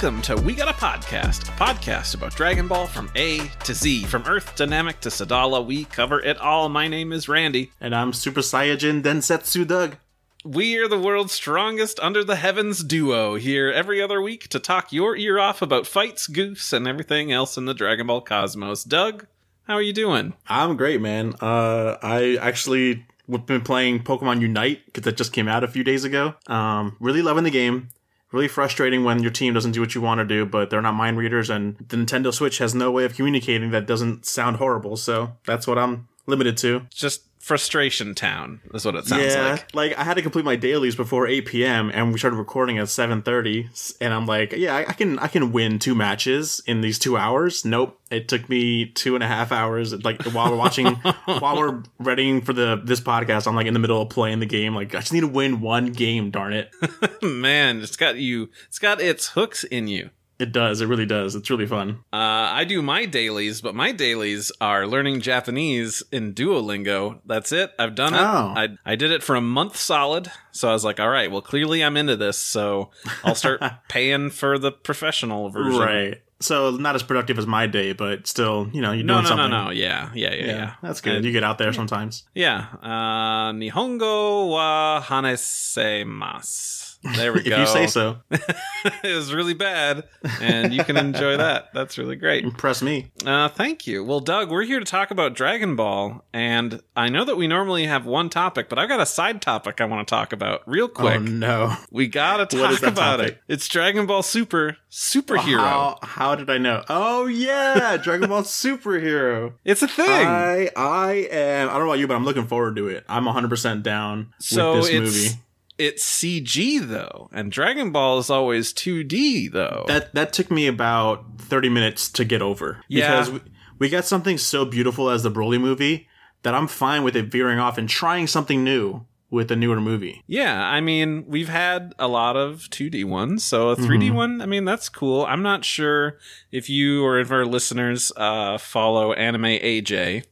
Welcome to We Got a Podcast, a podcast about Dragon Ball from A to Z, from Earth Dynamic to Sadala. We cover it all. My name is Randy. And I'm Super Saiyajin Densetsu Doug. We are the world's strongest under the heavens duo here every other week to talk your ear off about fights, goofs, and everything else in the Dragon Ball cosmos. Doug, how are you doing? I'm great, man. Uh, I actually have been playing Pokemon Unite because that just came out a few days ago. Um, really loving the game. Really frustrating when your team doesn't do what you want to do, but they're not mind readers, and the Nintendo Switch has no way of communicating that doesn't sound horrible. So that's what I'm limited to. Just frustration town is what it sounds yeah, like. like I had to complete my dailies before 8 p.m. and we started recording at 7:30, and I'm like, yeah, I, I can I can win two matches in these two hours. Nope, it took me two and a half hours. Like while we're watching, while we're readying for the this podcast, I'm like in the middle of playing the game. Like I just need to win one game. Darn it! Man, it's got you. It's got its hooks in you. It does. It really does. It's really fun. Uh, I do my dailies, but my dailies are learning Japanese in Duolingo. That's it. I've done it. Oh. I, I did it for a month solid. So I was like, all right, well, clearly I'm into this. So I'll start paying for the professional version. Right. So not as productive as my day, but still, you know, you're No, doing no, something. no, no. Yeah, yeah, yeah, yeah. That's good. And- you get out there sometimes. yeah. Uh, Nihongo wa hanesemasu. There we go. if you say so. it was really bad, and you can enjoy that. That's really great. Impress me. Uh, thank you. Well, Doug, we're here to talk about Dragon Ball, and I know that we normally have one topic, but I've got a side topic I want to talk about real quick. Oh no. We gotta talk about topic? it. It's Dragon Ball Super Superhero. How, how did I know? Oh yeah, Dragon Ball Superhero. It's a thing. I I am. I don't know about you, but I'm looking forward to it. I'm 100 percent down so with this movie. It's CG though, and Dragon Ball is always 2D though. That that took me about 30 minutes to get over Yeah. because we, we got something so beautiful as the Broly movie that I'm fine with it veering off and trying something new with a newer movie. Yeah, I mean, we've had a lot of 2D ones, so a 3D Mm-hmm. one, I mean, that's cool. I'm not sure if you or if our listeners uh, follow Anime AJ,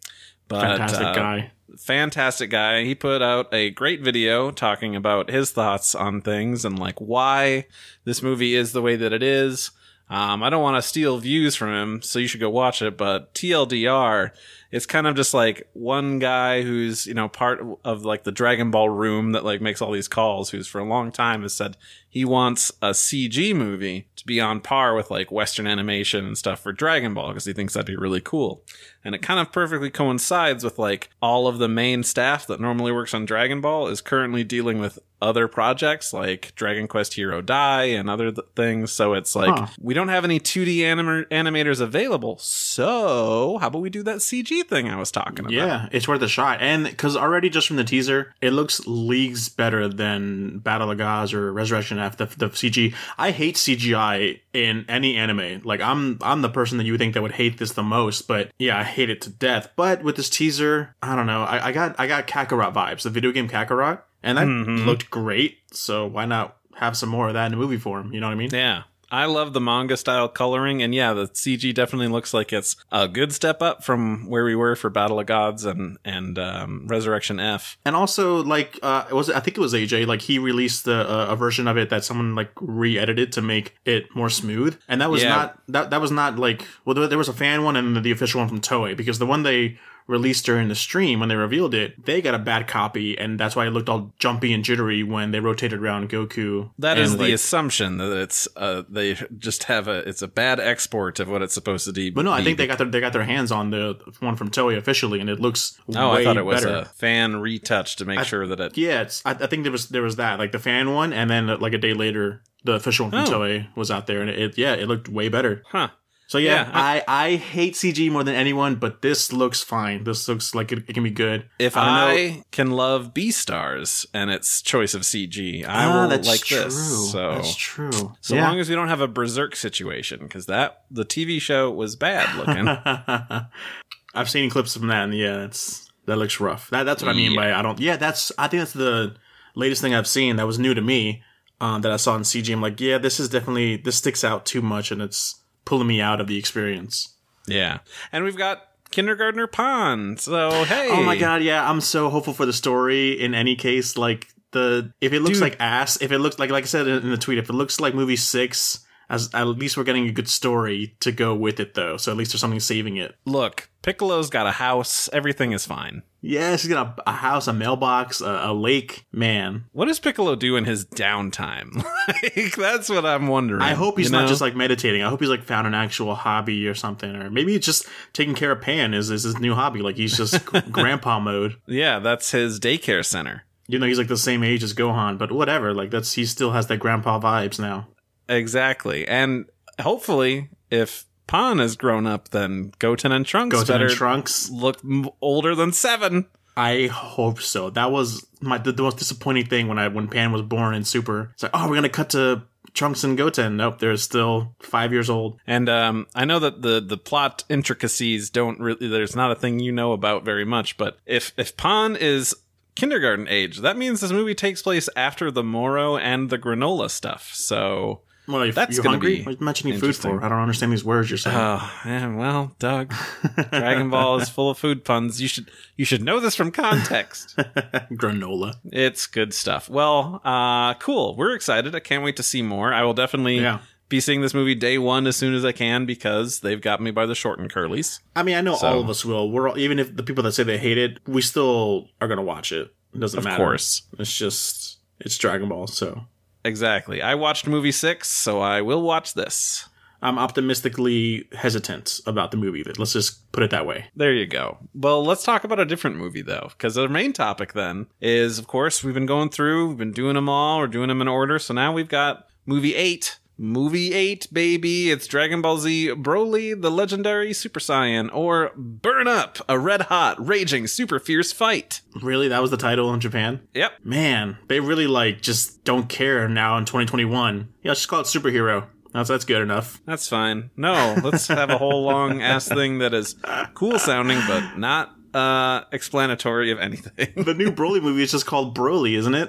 but Fantastic uh, guy. Fantastic guy. He put out a great video talking about his thoughts on things and like why this movie is the way that it is. Um, I don't want to steal views from him, so you should go watch it. But TLDR, it's kind of just like one guy who's you know part of like the Dragon Ball room that like makes all these calls. Who's for a long time has said he wants a CG movie to be on par with like Western animation and stuff for Dragon Ball because he thinks that'd be really cool. And it kind of perfectly coincides with like all of the main staff that normally works on Dragon Ball is currently dealing with other projects like Dragon Quest Hero Dai and other th- things. So it's like Huh. we don't have any 2D anim- animators available. So how about we do that CG thing I was talking about? Yeah, it's worth a shot. And because already just from the teaser, it looks leagues better than Battle of Gods or Resurrection F, the, the CG. I hate CGI in any anime. Like I'm I'm the person that you would think that would hate this the most, but yeah, I hate it to death. But with this teaser, I don't know. I, I got I got Kakarot vibes, the video game Kakarot, and that Mhm. looked great. So why not have some more of that in a movie form? You know what I mean? Yeah. I love the manga style coloring, and yeah, the CG definitely looks like it's a good step up from where we were for Battle of Gods and and um, Resurrection F. And also, like, uh, it was I think it was AJ. Like, he released the, uh, a version of it that someone like re-edited to make it more smooth, and that was Yeah. not that that was not like well, there- there was a fan one and the official one from Toei because the one they released during the stream when they revealed it, they got a bad copy, and that's why it looked all jumpy and jittery when they rotated around Goku. That is and, the like- assumption that it's uh they just have a it's a bad export of what it's supposed to be. But no, I think they got their they got their hands on the one from Toei officially, and it looks Oh, I thought it was better. a fan retouch to make I- sure that it. Yeah, it's, I, I think there was there was that like the fan one, and then like a day later, the official one from Oh. Toei was out there, and it, yeah, it looked way better. Huh. So yeah, Yeah, I, I hate CG more than anyone, but this looks fine. This looks like it, it can be good. If I I, know- can love Beastars and its choice of CG, I Ah, will that's like true. this. So that's true. so yeah. long as we don't have a berserk situation, because that the TV show was bad looking. I've seen clips from that, and yeah, it's that looks rough. That that's what I mean Yeah. by I don't. Yeah, that's I think that's the latest thing I've seen that was new to me. Um, that I saw in CG. I'm like, yeah, this is definitely this sticks out too much, and it's pulling me out of the experience. yeah, and we've got Kindergartner Pan. So hey, Oh my god, yeah, I'm so hopeful for the story. In any case, like the if it looks Dude. like ass, if it looks like like I said in the tweet, if it looks like movie six, As at least we're getting a good story to go with it, though. So at least there's something saving it. Look, Piccolo's got a house. Everything is fine. Yes, he's got a, a house, a mailbox, a, a lake. Man, What does Piccolo do in his downtime? like, that's what I'm wondering. I hope he's you not just like meditating. I hope he's like found an actual hobby or something, or maybe it's just taking care of Pan is, is his new hobby. Like he's just grandpa mode. Yeah, that's his daycare center. You know, he's like the same age as Gohan, but whatever. Like that's he still has that grandpa vibes now. Exactly. And hopefully, if Pan has grown up, then Goten and Trunks Goten better and Trunks. look m- older than seven. I hope so. That was my the, the most disappointing thing when I when Pan was born in Super. It's like, oh, we're gonna cut to Trunks and Goten. Nope, they're still five years old. And um, I know that the the plot intricacies don't really. There's not a thing you know about very much. But if if Pan is kindergarten age, that means this movie takes place after the Moro and the Granolah stuff. So Well, if That's you gonna hungry? be What are you mentioning food for? I don't understand these words you're saying. Oh, yeah, well, Doug, Dragon Ball is full of food puns. You should you should know this from context. Granola. it's good stuff. Well, uh, cool. We're excited. I can't wait to see more. I will definitely Yeah. be seeing this movie day one as soon as I can because they've got me by the short and curlies. I mean, I know So- all of us will. We're all, even if the people that say they hate it, we still are gonna watch it. It doesn't Of matter. Of course. It's just it's Dragon Ball. So Exactly. I watched movie six, so I will watch this. I'm optimistically hesitant about the movie. But let's just put it that way. There you go. Well, let's talk about a different movie though, because our main topic then is, of course, we've been going through, we've been doing them all, we're doing them in order. So now we've got movie eight. Movie 8, baby. It's Dragon Ball Z Broly, the legendary Super Saiyan, or Burn Up, a red hot, raging, super fierce fight. Really, that was the title in Japan. Yep. Man, they really like just don't care now in 2021. Yeah, let's just call it superhero. That's that's good enough. That's fine. No, let's have a whole long ass thing that is cool sounding, but not uh explanatory of anything. The new Broly movie is just called Broly, isn't it?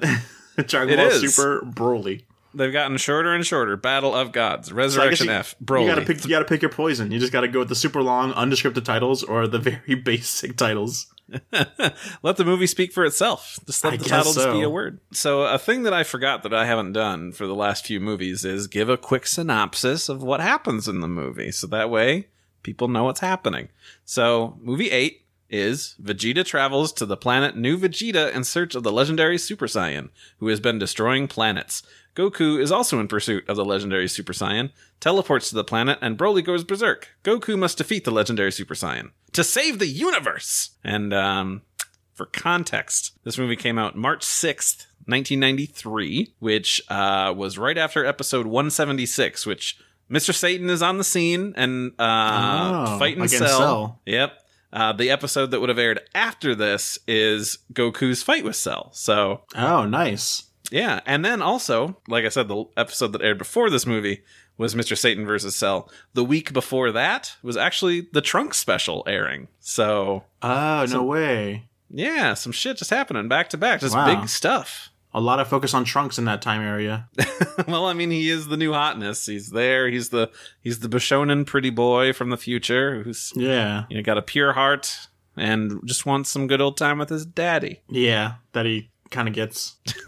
Dragon It Ball is. Super Broly. They've gotten shorter and shorter. Battle of Gods, So Resurrection you, F, Broly. You gotta pick. You gotta pick your poison. You just gotta go with the super long, undescriptive titles or the very basic titles. let the movie speak for itself. Just let I the title just so. be a word. So, a thing that I forgot that I haven't done for the last few movies is give a quick synopsis of what happens in the movie. So that way people know what's happening. So, movie eight is Vegeta travels to the planet New Vegeta in search of the legendary Super Saiyan, who has been destroying planets. Goku is also in pursuit of the legendary Super Saiyan, teleports to the planet, and Broly goes berserk. Goku must defeat the legendary Super Saiyan to save the universe. And um, for context, this movie came out March 6th, 1993, which uh, was right after episode 176, which Mr. Satan is on the scene and uh, Oh, fighting Cell. Cell. Yep. Uh, the episode that would have aired after this is Goku's fight with Cell. So, Oh, nice. Yeah. And then also, like I said, the episode that aired before this movie was Mr. Satan versus Cell. The week before that was actually the Trunks special airing. So, Oh, no way. yeah, some shit just happening back to back. Just Wow. big stuff. A lot of focus on Trunks in that time area. well, I mean, he is the new hotness. He's there. He's the he's the Bishonen pretty boy from the future who's Yeah. you know got a pure heart and just wants some good old time with his daddy. Yeah, that he kind of gets.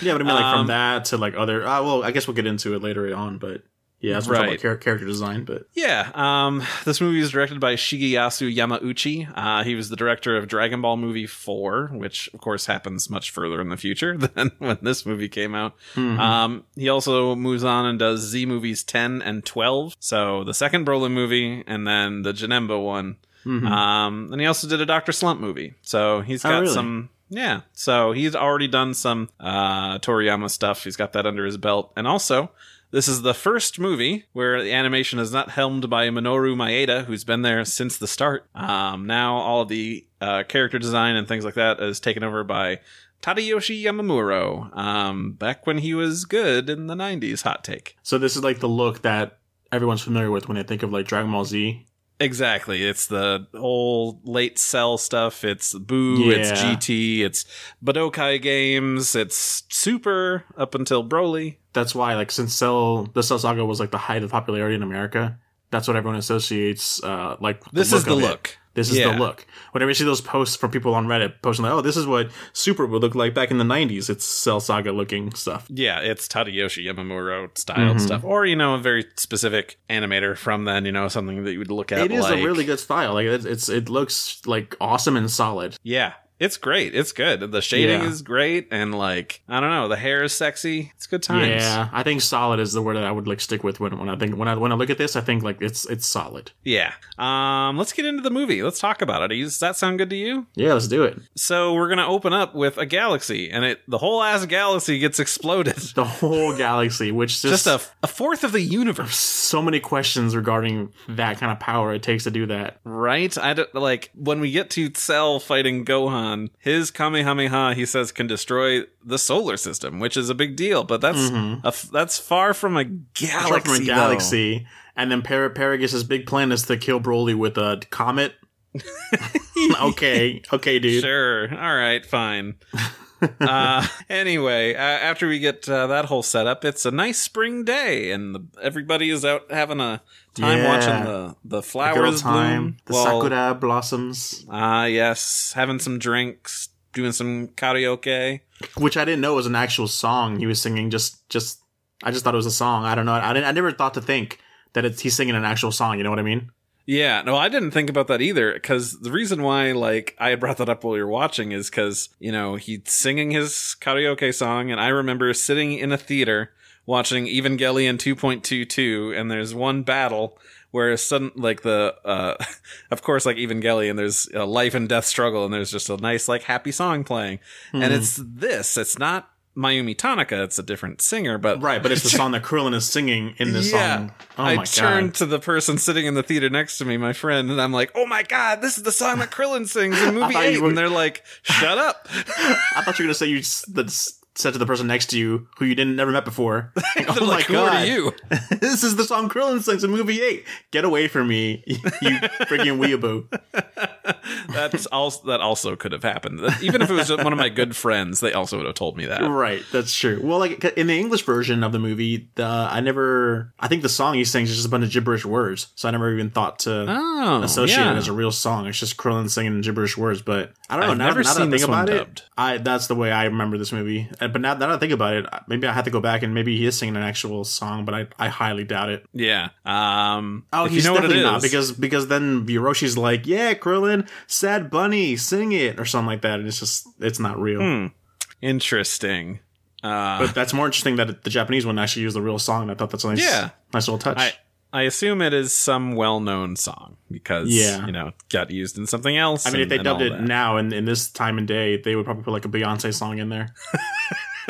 Yeah, but I mean, like Um, from that to like other. Uh, well, I guess we'll get into it later on, but yeah, that's Right. about character design. But Yeah, um, this movie is directed by Shigeyasu Yamauchi. Uh, he was the director of Dragon Ball Movie 4, which of course happens much further in the future than when this movie came out. Mhm. Um, he also moves on and does Z movies 10 and 12. So the second Broly movie and then the Janemba one. Mhm. Um, and he also did a Dr. Slump movie. So he's got really? some. Yeah, so he's already done some uh, Toriyama stuff. He's got that under his belt. And also, this is the first movie where the animation is not helmed by Minoru Maeda, who's been there since the start. Um, now, all of the uh, character design and things like that is taken over by Tadayoshi Yamamuro, um, back when he was good in the 90s. Hot take. so this is like the look that everyone's familiar with when they think of like Dragon Ball Z. Exactly. It's the whole late cell stuff. It's Boo, it's GT, it's Budokai games, it's Super up until Broly. That's why, like, since Cell, the Cell Saga was like the height of popularity in America, that's what everyone associates. Uh, like This is the of it. This is Yeah. the look. Whenever you see those posts from people on Reddit posting like, "Oh, this is what Super would look like back in the '90s," it's Cell Saga looking stuff. Yeah, it's Tadayoshi Yamamuro style mm-hmm. stuff, or you know, a very specific animator from then. You know, something that you would look at. It is like, a really good style. Like it's, it's it looks like awesome and solid. yeah. It's great. It's good. The shading Yeah. is great, and like I don't know, the hair is sexy. It's good times. Yeah, I think solid is the word that I would like stick with when, when I think when I when I look at this. I think like it's it's solid. Yeah. Um, let's get into the movie. Let's talk about it. Does that sound good to you? Yeah, let's do it. So we're gonna open up with a galaxy, and it the whole ass galaxy gets exploded. The whole galaxy, which just, Just a, a fourth of the universe, so many questions regarding that kind of power it takes to do that. right? I don't, like when we get to Cell fighting Gohan. His Kamehameha, he says, can destroy the solar system, which is a big deal. But that's a f that's far from a galaxy. From a though. galaxy, and then Par- Paragus' big plan is to kill Broly with a comet. okay, okay, dude. Sure. All right. Fine. uh, anyway, uh, after we get uh, that whole setup, it's a nice spring day, and the, everybody is out having a time Yeah. watching the the flowers time, bloom. the Well, sakura blossoms, Ah, yes, having some drinks, doing some karaoke. which I didn't know was an actual song he was singing. Just, just, I just thought it was a song. I don't know. I didn't. I never thought to think that it's he's singing an actual song. You know what I mean? Yeah, no, I didn't think about that either. Because the reason why, like, I brought that up while you were watching is because you know he's singing his karaoke song, and I remember sitting in a theater watching Evangelion 2.22, and there's one battle where a sudden, like the, uh, of course, like Evangelion, there's a life and death struggle, and there's just a nice, like, happy song playing, and it's this. It's not Mayumi Tanaka. It's a different singer, but Right, but it's the song that Krillin is singing in this yeah. song. Oh I my turned god! to the person sitting in the theater next to me, my friend, and I'm like, "Oh my god, this is the song that Krillin sings in movie thought eight. were- And they're like, "Shut up!" I thought you were gonna say you s- said to the person next to you who you didn't never met before. Like, oh my like, "Who are god! you?" this is the song Krillin sings in movie eight. Get away from me, you freaking weeaboo! That's also that also could have happened. Even if it was one of my good friends, they also would have told me that. Right, that's true. Well, like in the English version of the movie, the I never. I think the song he sings is just a bunch of gibberish words, so I never even thought to Oh, associate yeah. it as a real song. It's just Krillin singing gibberish words. But I don't know. I've now, never now that seen I think this one it. I that's the way I remember this movie. But now that I think about it, maybe I have to go back and maybe he is singing an actual song, but I I highly doubt it. yeah. Um, Oh, he's you know definitely not because because then Yoroshi's like, yeah, Krillin, sad bunny, sing it or something like that, and it's just it's not real. Hmm. interesting. Uh, But that's more interesting that the Japanese one actually used the real song. I thought that's a nice, Yeah. nice little touch. I I assume it is some well-known song because Yeah. you know it got used in something else. I mean, if they and dubbed it that. now in, in this time and day, they would probably put like a Beyonce song in there.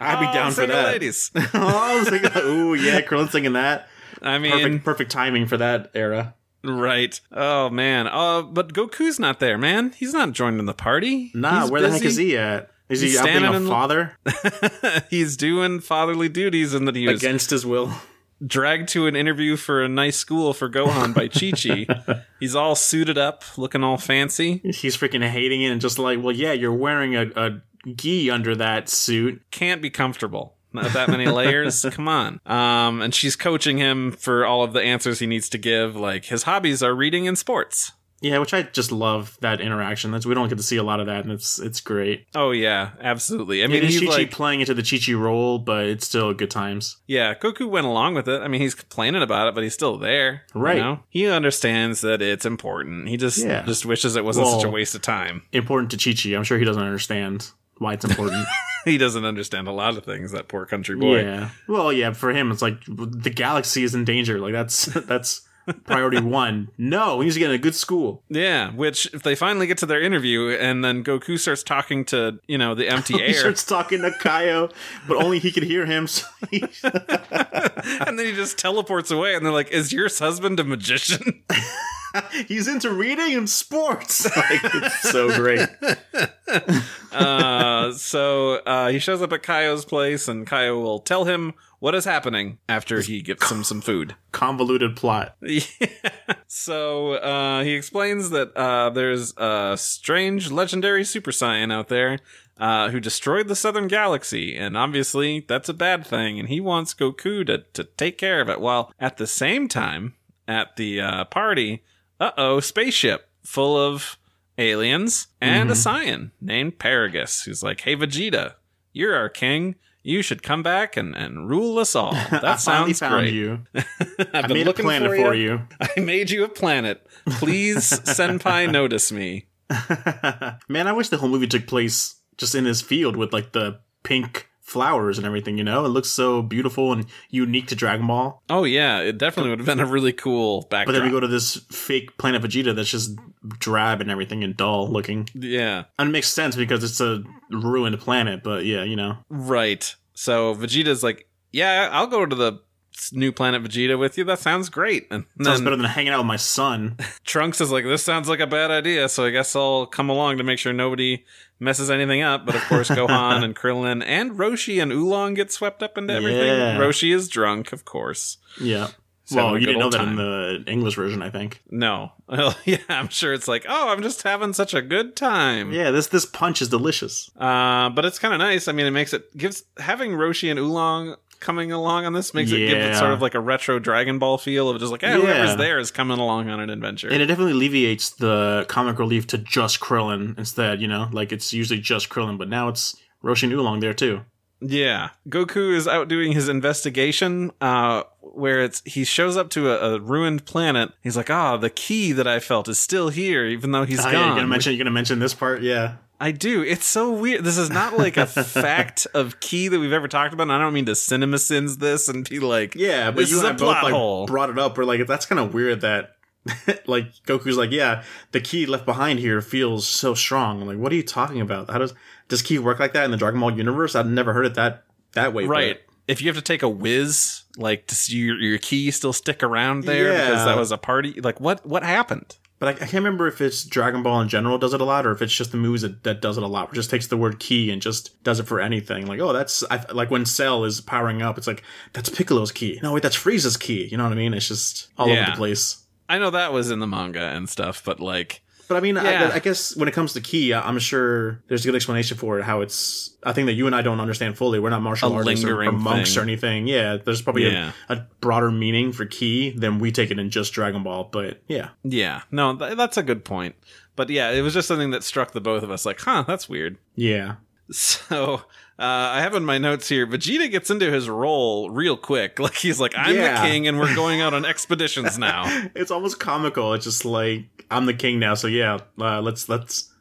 I'd be Oh, down for that. ladies. oh, thinking, ooh, yeah, Krillin singing that. I mean, Perfect, perfect timing for that era. Right. Oh man. Uh, but Goku's not there, man. He's not joining the party. Nah, He's where the heck is he at? Is He's he out being standing a in the- father He's doing fatherly duties, and that he was against his will? dragged to an interview for a nice school for Gohan by Chi Chi. He's all suited up, looking all fancy. He's freaking hating it and just like, well, yeah, you're wearing a, a gi under that suit. Can't be comfortable. That many layers. Come on. Um, and she's coaching him for all of the answers he needs to give. Like his hobbies are reading and sports. Yeah, which I just love that interaction. That's we don't get to see a lot of that, and it's it's great. Oh yeah, absolutely. I mean, it is he's like, playing into the Chi Chi role, but it's still good times. Yeah, Goku went along with it. I mean, he's complaining about it, but he's still there. you Right. know? He understands that it's important. He just Yeah. just wishes it wasn't such a waste of time. Important to Chi Chi. I'm sure he doesn't understand why it's important. He doesn't understand a lot of things. That poor country boy. Yeah. Well, yeah. For him, it's like the galaxy is in danger. Like that's that's priority one. No, he needs to get in a good school. Yeah, Which, if they finally get to their interview, and then Goku starts talking to you know the empty He air, starts talking to Kaio, but only he could hear him. So he, and then he just teleports away, and they're like, "Is your husband a magician?" he's into reading and sports. Like, it's so great. Uh, so uh, he shows up at Kaio's place, and Kaio will tell him what is happening after he gives him some food. Convoluted plot. Yeah. So uh, he explains that uh, there's a strange legendary Super Saiyan out there uh, who destroyed the Southern Galaxy, and obviously that's a bad thing, and he wants Goku to, to take care of it. While at the same time, at the uh, party, uh oh, spaceship. full of aliens and a mm-hmm. Saiyan named Paragus, who's like, "Hey, Vegeta, you're our king." You should come back and, and rule us all. That sounds found great. you. I've I been made a looking planet for, for you. you. I made you a planet. Please, Senpai, notice me. Man, I wish the whole movie took place just in this field with like the pink flowers and everything, you know? It looks so beautiful and unique to Dragon Ball. Oh yeah, it definitely would have been a really cool But then we go to this fake planet Vegeta that's just drab and everything and dull looking. yeah, And it makes sense because it's a ruined planet, but yeah, you know. right. So Vegeta's like, "Yeah, I'll go to the new planet Vegeta with you. That sounds great." And Sounds better than hanging out with my son. Trunks is like, "This sounds like a bad idea." So I guess I'll come along to make sure nobody messes anything up. But of course, Gohan and Krillin and Roshi and Oolong get swept up into everything. Yeah. Roshi is drunk, of course. Yeah. He's well, you didn't know that time. in the English version, I think. No. Well, yeah, I'm sure it's like, oh, I'm just having such a good time. Yeah, this this punch is delicious. Uh, but it's kind of nice. I mean, it makes it gives having Roshi and Oolong coming along on this makes it give it sort of like a retro Dragon Ball feel of just like, hey, Yeah. whoever's there is coming along on an adventure. And it definitely alleviates the comic relief to just Krillin instead, you know? Like it's usually just Krillin, but now it's Roshi and Oolong there too. yeah, Goku is out doing his investigation. Uh, where it's he shows up to a, a ruined planet. He's like, ah, the ki that I felt is still here, even though he's Oh, gone. yeah, you're gonna mention you're gonna mention this part, yeah. I do. It's so weird. This is not like a fact of ki that we've ever talked about. And I don't mean to cinema sins this and be like, Yeah, but This you is and a I both like hole. brought it up. We're like, that's kind of weird that like Goku's like, yeah, the ki left behind here feels so strong. I'm like, what are you talking about? How does does ki work like that in the Dragon Ball universe? I've never heard it that that way. but- right. If you have to take a whiz, like does your your ki still stick around there Yeah. because that was a party? Like what what happened? But I, I can't remember if it's Dragon Ball in general does it a lot, or if it's just the movies that, that does it a lot. It just takes the word ki and just does it for anything. Like, oh, that's I, like when Cell is powering up, it's like that's Piccolo's ki. No, wait, that's Frieza's ki. You know what I mean? It's just all Yeah. over the place. I know that was in the manga and stuff, but like But I mean, Yeah. I, I guess when it comes to ki, I'm sure there's a good explanation for it. How it's, I think that you and I don't understand fully. We're not martial A artists or, or monks thing. or anything. Yeah, there's probably Yeah. a, a broader meaning for ki than we take it in just Dragon Ball. But yeah, yeah, no, th- that's a good point. But yeah, it was just something that struck the both of us. Like, huh, that's weird. yeah, So uh, I have in my notes here, Vegeta gets into his role real quick. Like he's like, I'm Yeah. the king, and we're going out on expeditions now. it's almost comical. It's just like I'm the king now, so yeah, uh, let's let's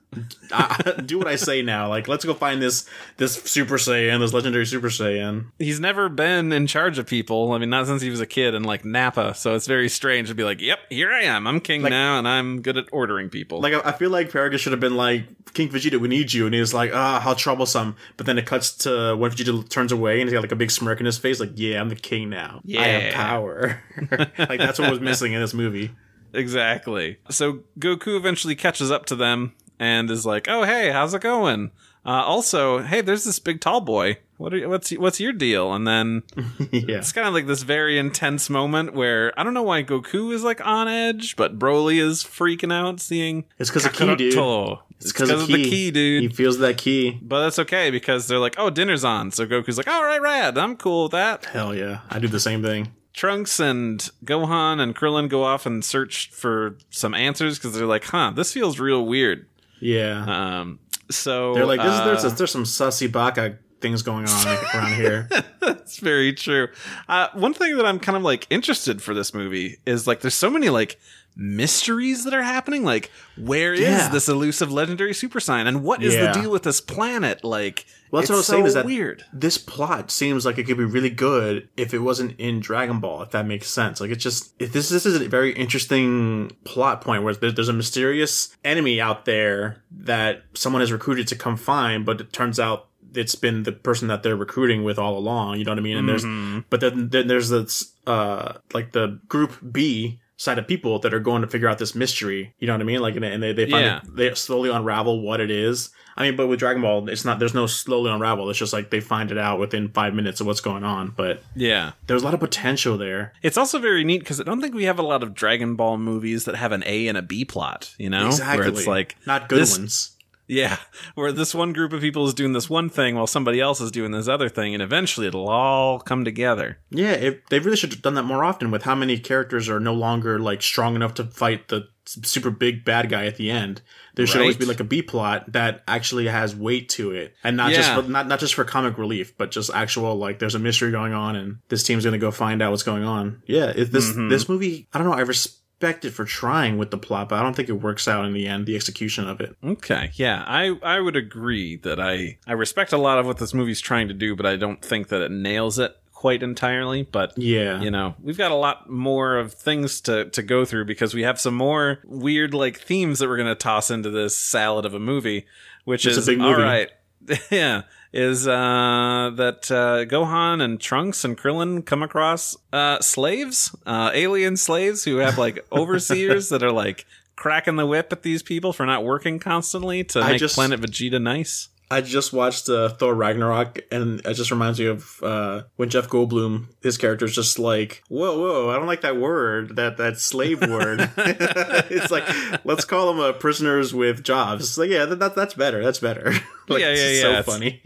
do what I say now. Like, let's go find this this Super Saiyan, this legendary Super Saiyan. He's never been in charge of people. I mean, not since he was a kid in like Nappa. So it's very strange to be like, "Yep, here I am. I'm king Like- now, and I'm good at ordering people." Like, I I feel like Paragus should have been like, King Vegeta, we need you. And he's like, ah, how troublesome. But then it cuts to when Vegeta turns away and he's got like a big smirk in his face, like, yeah, I'm the king now. Yeah. I have power. like, that's what was missing in this movie. exactly. So Goku eventually catches up to them and is like, "Oh, hey, how's it going?" Uh, also, hey, there's this big tall boy. What are, what's what's your deal? And then yeah. it's kind of like this very intense moment where I don't know why Goku is like on edge, but Broly is freaking out seeing It's because of ki, dude. It's because of, the ki, dude. He feels that ki. But that's okay because they're like, oh, dinner's on. So Goku's like, all right, rad. I'm cool with that. Hell yeah. I do the same thing. Trunks and Gohan and Krillin go off and search for some answers because they're like, huh, this feels real weird. Yeah. Um, so They're like, uh, there's, there's some sussy baka things going on around here. That's very true. Uh, one thing that I'm kind of like interested for this movie is like there's so many like mysteries that are happening. Like, where is Yeah. this elusive legendary super Saiyan, and what is Yeah. the deal with this planet? Like, Well, it's that's what I was saying is that weird. this plot seems like it could be really good if it wasn't in Dragon Ball, if that makes sense. Like it's just if this this is a very interesting plot point where there- there's a mysterious enemy out there that someone has recruited to come find, but it turns out it's been the person that they're recruiting with all along. You know what I mean? And Mm-hmm. there's but then, then there's this uh like the group B side of people that are going to figure out this mystery. You know what I mean? Like and they they find Yeah. it, they slowly unravel what it is. I mean, but with Dragon Ball, it's not. There's no slowly unravel. It's just like they find it out within five minutes of what's going on. But Yeah. there's a lot of potential there. It's also very neat because I don't think we have a lot of Dragon Ball movies that have an A and a B plot, you know? Exactly. Where it's like, not good this- ones. Yeah, where this one group of people is doing this one thing while somebody else is doing this other thing, and eventually it'll all come together. Yeah, it, they really should have done that more often with how many characters are no longer like strong enough to fight the super big bad guy at the end. There should always be like a B plot that actually has weight to it, and not Yeah. just for, not not just for comic relief, but just actual like there's a mystery going on, and this team's gonna go find out what's going on. Yeah, it, this Mhm. this movie, I don't know, I respect it for trying with the plot, but I don't think it works out in the end. The execution of it. Okay, yeah, I I would agree that I I respect a lot of what this movie's trying to do, but I don't think that it nails it quite entirely. But Yeah, you know, we've got a lot more of things to to go through because we have some more weird like themes that we're gonna toss into this salad of a movie, which It's a is big movie. right. yeah, is uh, that uh, Gohan and Trunks and Krillin come across uh, slaves, uh, alien slaves who have like overseers that are like cracking the whip at these people for not working constantly to I make just- Planet Vegeta nice. I just watched uh, Thor Ragnarok, and it just reminds me of uh, when Jeff Goldblum, his character is just like, "Whoa, whoa, I don't like that word, that that slave word." it's like, let's call them uh, prisoners with jobs. It's like, yeah, that, that that's better. That's better. like, Yeah, yeah, it's yeah, So it's- funny.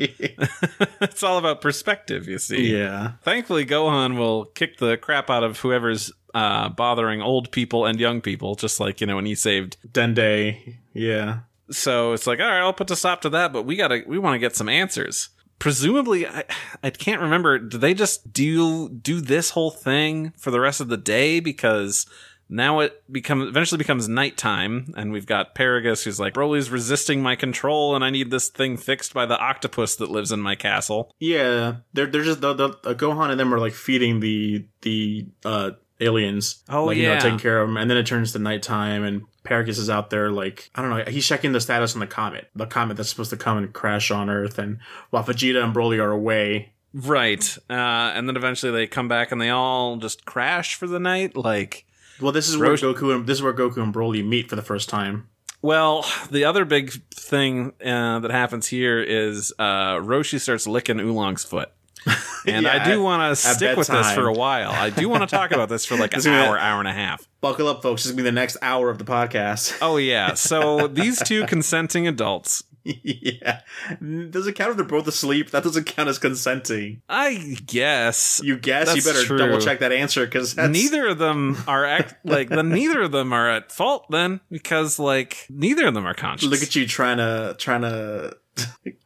it's all about perspective, you see. yeah, Thankfully, Gohan will kick the crap out of whoever's uh, bothering old people and young people, just like you know when he saved. Dende. Yeah, So it's like, all right, I'll put a stop to that, but we gotta, we want to get some answers. Presumably, I, I can't remember. Do they just do do this whole thing for the rest of the day because? Now it becomes eventually becomes nighttime, and we've got Paragus who's like, Broly's resisting my control, and I need this thing fixed by the octopus that lives in my castle. yeah. They're they're just the, the uh, Gohan and them are like feeding the the uh aliens. Oh, like, you know, taking care of them, and then it turns to nighttime, and Paragus is out there like I don't know. He's checking the status on the comet, the comet that's supposed to come and crash on Earth, and while Vegeta and Broly are away. Right. Uh, and then eventually they come back and they all just crash for the night. Like, Well, this is where Goku and this is where Goku and Broly meet for the first time. well, the other big thing uh, that happens here is uh, Roshi starts licking Oolong's foot. And Yeah, I do want to stick with this for a while. I do want to talk about this for like an This is gonna- hour, hour and a half. Buckle up, folks. This is gonna be the next hour of the podcast. Oh, yeah. So these two consenting adults, yeah, does it count if they're both asleep? That doesn't count as consenting. I guess. You guess you better true. double check that answer because Neither of them are act like the neither of them are at fault then because like neither of them are conscious. Look at you trying to trying to.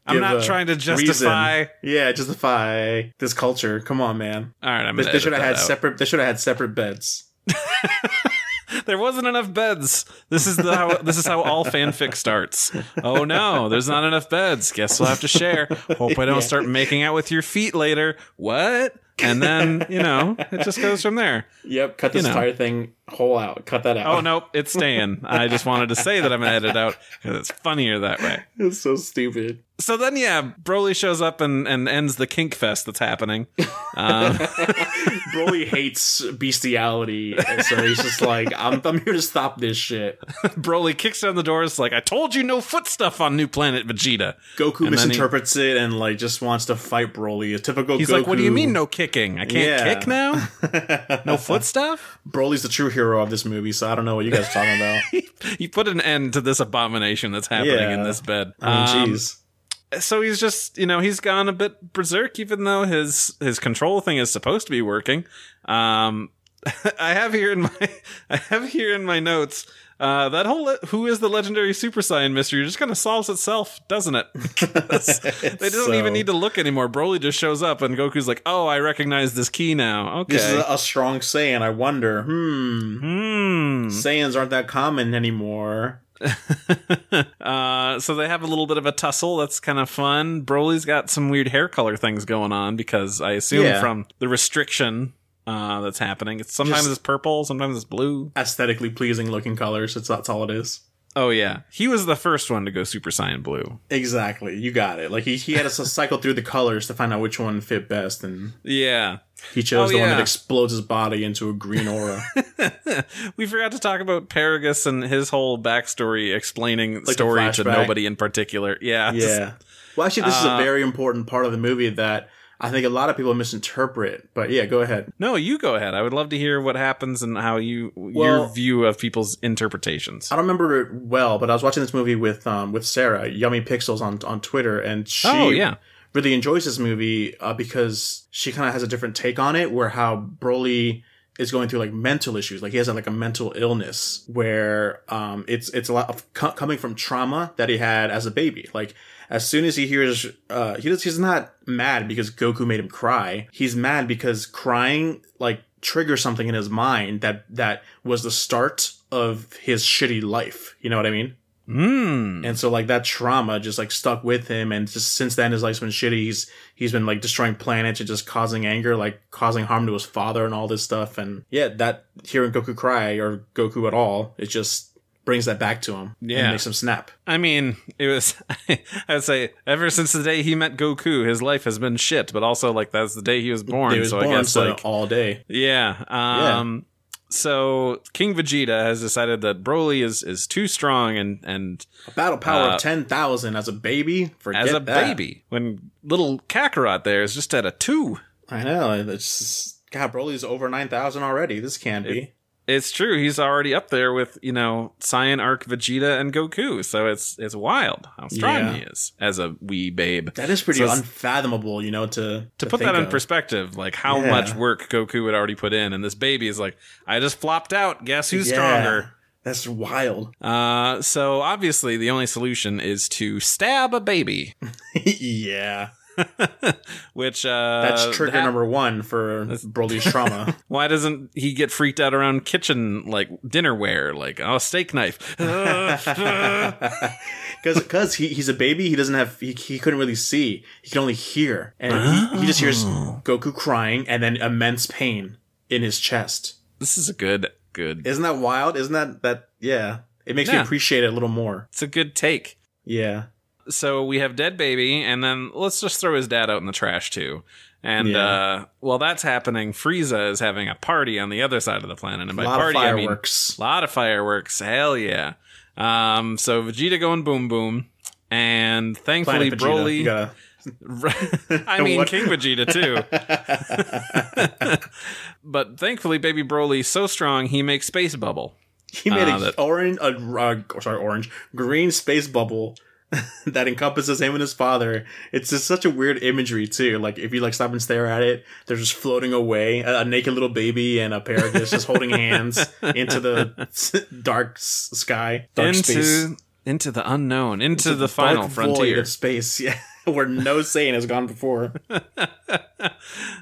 I'm not trying to reason. justify. Yeah, justify this culture. Come on, man. All right, I'm They, they should have had out. separate. They should have had separate beds. There wasn't enough beds. This is the how this is how all fanfic starts. Oh no, there's not enough beds. Guess we'll have to share. Hope I don't Yeah. start making out with your feet later. What? And then you know it just goes from there. Yep. Cut this You know. entire thing whole out. Cut that out. Oh nope, it's staying. I just wanted to say that I'm gonna edit out because it's funnier that way. It's so stupid. So then, yeah, Broly shows up and, and ends the kink fest that's happening. Uh, Broly hates bestiality, so he's just like, I'm, I'm here to stop this shit. Broly kicks down the doors like, "I told you no foot stuff on New Planet Vegeta." Goku And then he- misinterprets it and like just wants to fight Broly. A typical He's Goku. like, "What do you mean no kicking? I can't Yeah. kick now? No foot stuff?" Broly's the true hero of this movie, so I don't know what you guys are talking about. he put an end to this abomination that's happening Yeah. in this bed. I mean, Um, jeez. so he's just you know he's gone a bit berserk even though his his control thing is supposed to be working um i have here in my i have here in my notes uh, that whole le- who is the legendary super saiyan mystery just kind of solves itself doesn't it they don't so- even need to look anymore broly just shows up and goku's like oh i recognize this ki now okay This is a, a strong Saiyan. I wonder. Hmm. hmm Saiyans aren't that common anymore. uh, so they have a little bit of a tussle. That's kind of fun. Broly's got some weird hair color things going on because I assume Yeah. from the restriction uh, that's happening, it's sometimes Just- it's purple, sometimes it's blue. Aesthetically pleasing looking colors. That's, that's all it is. Oh yeah, he was the first one to go Super Saiyan Blue. Exactly. You got it. Like he, he had to cycle through the colors to find out which one fit best, and Yeah. he chose Oh, the one that explodes his body into a green aura. we forgot to talk about Paragus and his whole backstory explaining the story to nobody in particular. Yeah. just- yeah. Well, actually, this is Uh, a very important part of the movie that I think a lot of people misinterpret. But yeah, go ahead. No, you go ahead. I would love to hear what happens and how you your view of people's interpretations. I don't remember it well, but I was watching this movie with um with Sarah, Yummy Pixels on on Twitter, and she Oh, yeah. really enjoys this movie uh, because she kind of has a different take on it, where how Broly is going through like mental issues, like he has like a mental illness where um it's it's a lot of co- coming from trauma that he had as a baby, like. As soon as he hears, uh, he does, he's not mad because Goku made him cry. He's mad because crying, like, triggers something in his mind that, that was the start of his shitty life. You know what I mean? Mm. And so like that trauma just like stuck with him and just since then his life's been shitty. He's he's been like destroying planets and just causing anger, like causing harm to his father and all this stuff. And yeah, that hearing Goku cry or Goku at all, it just brings that back to him. Yeah. And makes him snap. I mean, it was. I would say ever since the day he met Goku, his life has been shit. But also, like that's the day he was born. He was so born I guess so like all day. yeah. Um. So King Vegeta has decided that Broly is is too strong and and A battle power Uh, of ten thousand as a baby. Forget as a that. baby when little Kakarot there is just at a two. I know. It's just, God, Broly's over nine thousand already. This can't be. It's true. He's already up there with you know Saiyan Arc Vegeta and Goku. So it's it's wild how strong Yeah. he is as a wee babe. That is pretty So unfathomable, you know, to to put think that in of. perspective, like how Yeah. much work Goku had already put in, and this baby is like, I just flopped out. Guess who's Yeah. stronger? That's wild. Uh, so obviously the only solution is to stab a baby, yeah. which uh, That's trigger that- number one for Broly's trauma. Why doesn't he get freaked out around kitchen like dinnerware, like oh steak knife? Because because he, he's a baby, he doesn't have he, he couldn't really see. He can only hear, and he, he just hears Oh. Goku crying and then immense pain in his chest. this is a good good. Isn't that wild? Isn't that that? Yeah, it makes me appreciate it a little more. It's a good take. Yeah, so we have dead baby and then let's just throw his dad out in the trash too. And Yeah. uh while that's happening frieza is having a party on the other side of the planet. And a by lot party of i mean a lot of fireworks. Hell yeah. Um so vegeta going boom boom. And thankfully Planet Vegeta. You broly i mean What? king vegeta too. But thankfully baby broly so strong he makes space bubble. He made Uh, a that- orange, uh, sorry, orange, green space bubble that encompasses him and his father. It's just such a weird imagery too. Like if you like stop and stare at it, they're just floating away. A, a naked little baby and a pair Paragus just holding hands into the dark s- sky, dark into space, into the unknown into, the dark final frontier of space. Yeah, where no Saiyan has gone before.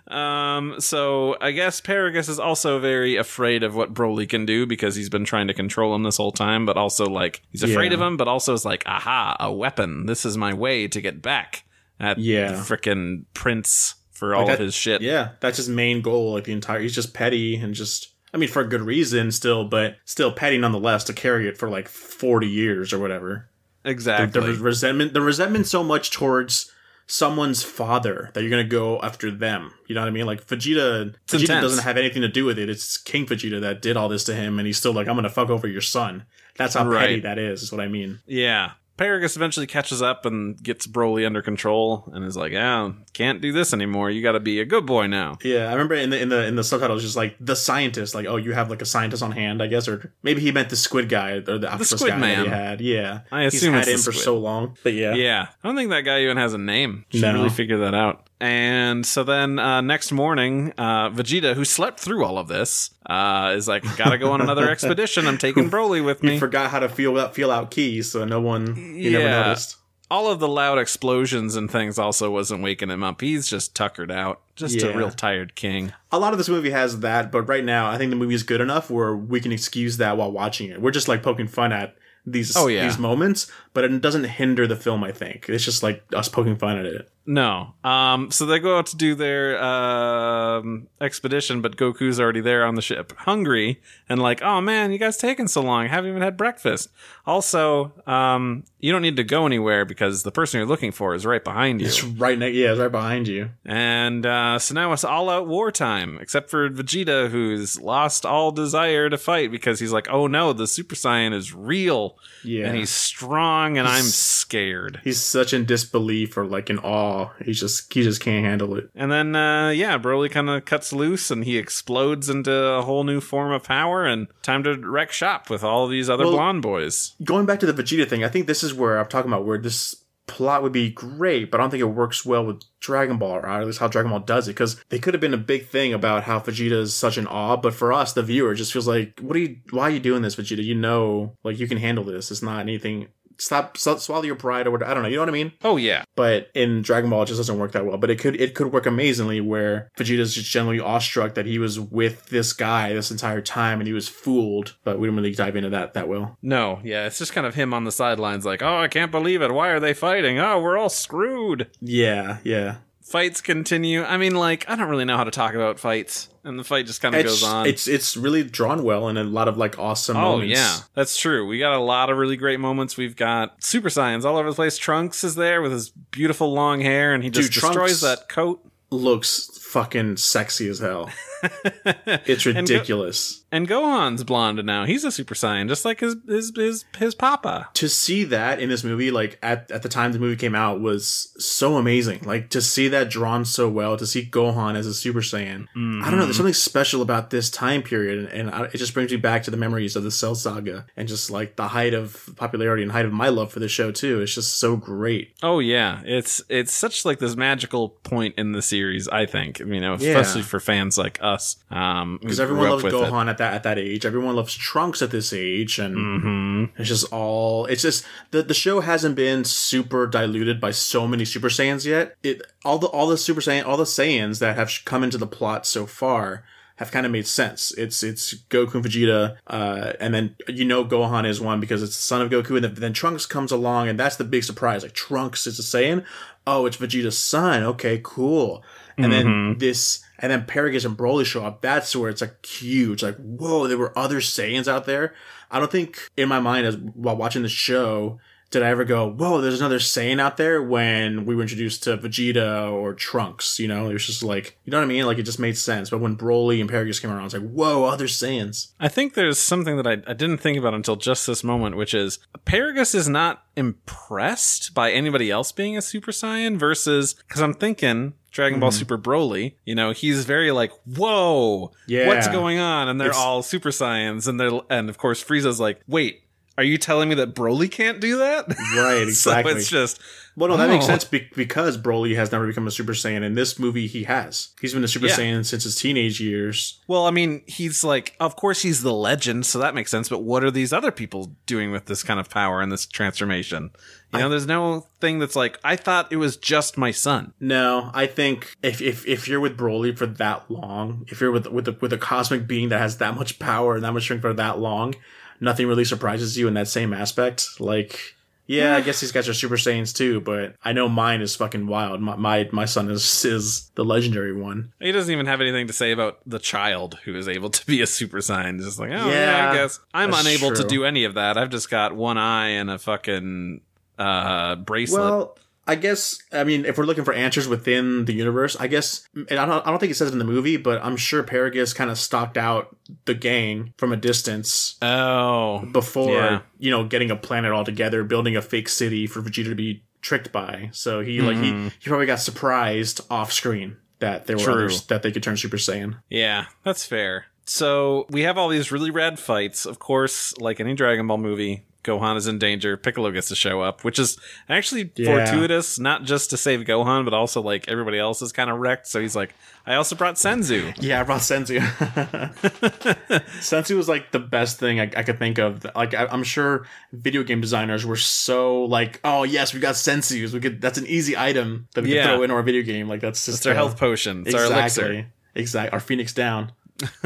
Um, so I guess Paragus is also very afraid of what Broly can do because he's been trying to control him this whole time, but also like he's afraid Yeah. of him, but also is like, aha, a weapon. This is my way to get back at Yeah. the frickin' prince for all Like of that- his shit. Yeah, that's his main goal. Like the entire, he's just petty and just. I mean, for a good reason, still, but still petty nonetheless to carry it for like forty years or whatever. The, Exactly. the resentment, the resentment, so much towards someone's father that you're gonna go after them. You know what I mean? Like Vegeta, Vegeta intense. doesn't have anything to do with it. It's King Vegeta that did all this to him, and he's still like, "I'm gonna fuck over your son." That's how petty that is. Is what I mean. yeah. Paragus eventually catches up and gets Broly under control and is like, "Yeah, can't do this anymore. You got to be a good boy now." Yeah, I remember in the in the in the subtitles, just like the scientist, like, oh, you have like a scientist on hand, I guess, or maybe he meant the squid guy or the octopus Squid guy Man. that he had. Yeah, I assume he's had him the for so long, but yeah, Yeah, I don't think that guy even has a name. Should No. really figure that out. And so then uh, next morning, uh, Vegeta, who slept through all of this, uh, is like, "Gotta go on another expedition. I'm taking Broly with he me." forgot how to feel out feel out keys, so no one he never Yeah. noticed. all of the loud explosions and things also wasn't waking him up. He's just tuckered out, just a real tired king. A lot of this movie has that, but right now I think the movie is good enough where we can excuse that while watching it. We're just like poking fun at these Oh, yeah. these moments, but it doesn't hinder the film. I think it's just like us poking fun at it. No. Um. So they go out to do their um expedition, but Goku's already there on the ship, hungry and like, "Oh man, you guys taking so long? Haven't even had breakfast." Also, um, you don't need to go anywhere because the person you're looking for is right behind you. It's right next, yeah, it's right behind you. And uh, so now it's all out wartime, except for Vegeta, who's lost all desire to fight because he's like, "Oh no, the Super Saiyan is real, Yeah, and he's strong, and I'm scared." he's such in disbelief or like in awe He just he just can't handle it. And then, uh, yeah, Broly kind of cuts loose and he explodes into a whole new form of power and time to wreck shop with all these other Well- blonde boys. Going back to the Vegeta thing, I think this is where I'm talking about where this plot would be great, but I don't think it works well with Dragon Ball, or at least how Dragon Ball does it, because they could have been a big thing about how Vegeta is such an awe, but for us, the viewer, just feels like, what are you, why are you doing this, Vegeta? You know, like, you can handle this. It's not anything. Stop, swallow your pride or whatever. I don't know. You know what I mean? Oh, yeah. But in Dragon Ball, it just doesn't work that well. But it could it could work amazingly where Vegeta's just generally awestruck that he was with this guy this entire time and he was fooled. But we didn't really dive into that that well. No, yeah, it's just kind of him on the sidelines, like, oh, I can't believe it. Why are they fighting? Oh, we're all screwed. Yeah, yeah. Fights continue. I mean, like, I don't really know how to talk about fights, and the fight just kind of goes on. it's it's really drawn well and a lot of like awesome Oh moments. yeah, that's true. We got a lot of really great moments. We've got Super Saiyan all over the place. Trunks is there with his beautiful long hair, and he just Dude, Trunks- destroys that coat. Looks fucking sexy as hell. It's And go- ridiculous. And Gohan's blonde now. He's a Super Saiyan, just like his his his, his papa. to see that in this movie, like at, at the time the movie came out, was so amazing. Like to see that drawn so well, to see Gohan as a Super Saiyan. I don't know. Mm-hmm. There's something special about this time period, and, and I, it just brings me back to the memories of the Cell Saga and just like the height of popularity and height of my love for the show too. It's just so great. Oh yeah, it's it's such like this magical point in the series. I think you know, Yeah. especially for fans like us, um, Because everyone loves Gohan at that at that age. Everyone loves Trunks at this age, and hmm It's just all. It's just the the show hasn't been super diluted by so many Super Saiyans yet. It all the all the Super Saiyan all the Saiyans that have come into the plot so far have kind of made sense. It's it's Goku and Vegeta, uh, and then you know Gohan is one because it's the son of Goku, and then, then Trunks comes along, and that's the big surprise. Like Trunks is a Saiyan. Oh, it's Vegeta's son. Okay, cool. And then mm-hmm. this, and then Paragus and Broly show up. That's where it's like huge. Like, whoa, there were other Saiyans out there. I don't think in my mind as while watching the show did I ever go, whoa, there's another Saiyan out there when we were introduced to Vegeta or Trunks, you know? It was just like, you know what I mean? Like it just made sense. But when Broly and Paragus came around, it's like, whoa, other Saiyans. I think there's something that I, I didn't think about until just this moment, which is Paragus is not impressed by anybody else being a Super Saiyan versus because I'm thinking Dragon Ball mm-hmm. Super Broly, you know, he's very like, whoa, Yeah. what's going on? And they're It's- all Super Saiyans, and they're and of course Frieza's like, wait, are you telling me that Broly can't do that? Right, exactly. so it's just Well, no, that makes Oh. sense be- because Broly has never become a Super Saiyan. In this movie, he has. He's been a Super Yeah. Saiyan since his teenage years. Well, I mean, he's like, of course he's the legend, so that makes sense. But what are these other people doing with this kind of power and this transformation? You know, there's no thing that's like, I thought it was just my son. No, I think if, if if you're with Broly for that long, if you're with with a, with a cosmic being that has that much power and that much strength for that long, nothing really surprises you in that same aspect. Like, yeah, I guess these guys are Super Saiyans too, but I know mine is fucking wild. My my, my son is is the legendary one. He doesn't even have anything to say about the child who is able to be a Super Saiyan. Just like, oh, yeah, Yeah, I guess. I'm unable to do any of that. I've just got one eye and a fucking uh, bracelet. Well, I guess I mean if we're looking for answers within the universe, I guess and I don't I don't think it says it in the movie, but I'm sure Paragus kind of stalked out the gang from a distance oh, before Yeah. you know getting a planet all together, building a fake city for Vegeta to be tricked by. So he like he Mm-hmm. he probably got surprised off screen that there were True. others that they could turn Super Saiyan. Yeah, that's fair. So we have all these really rad fights. Of course, like any Dragon Ball movie, Gohan is in danger. Piccolo gets to show up, which is actually Yeah. fortuitous, not just to save Gohan, but also like everybody else is kind of wrecked. So he's like, I also brought Senzu. Yeah, I brought Senzu. Senzu was like the best thing I, I could think of. Like I, I'm sure video game designers were so like, oh yes, we got Senzu's. We could. That's an easy item that we Yeah. can throw in our video game. Like that's just It's our uh, health potion. It's our elixir. Exactly. Exactly. Our Phoenix down.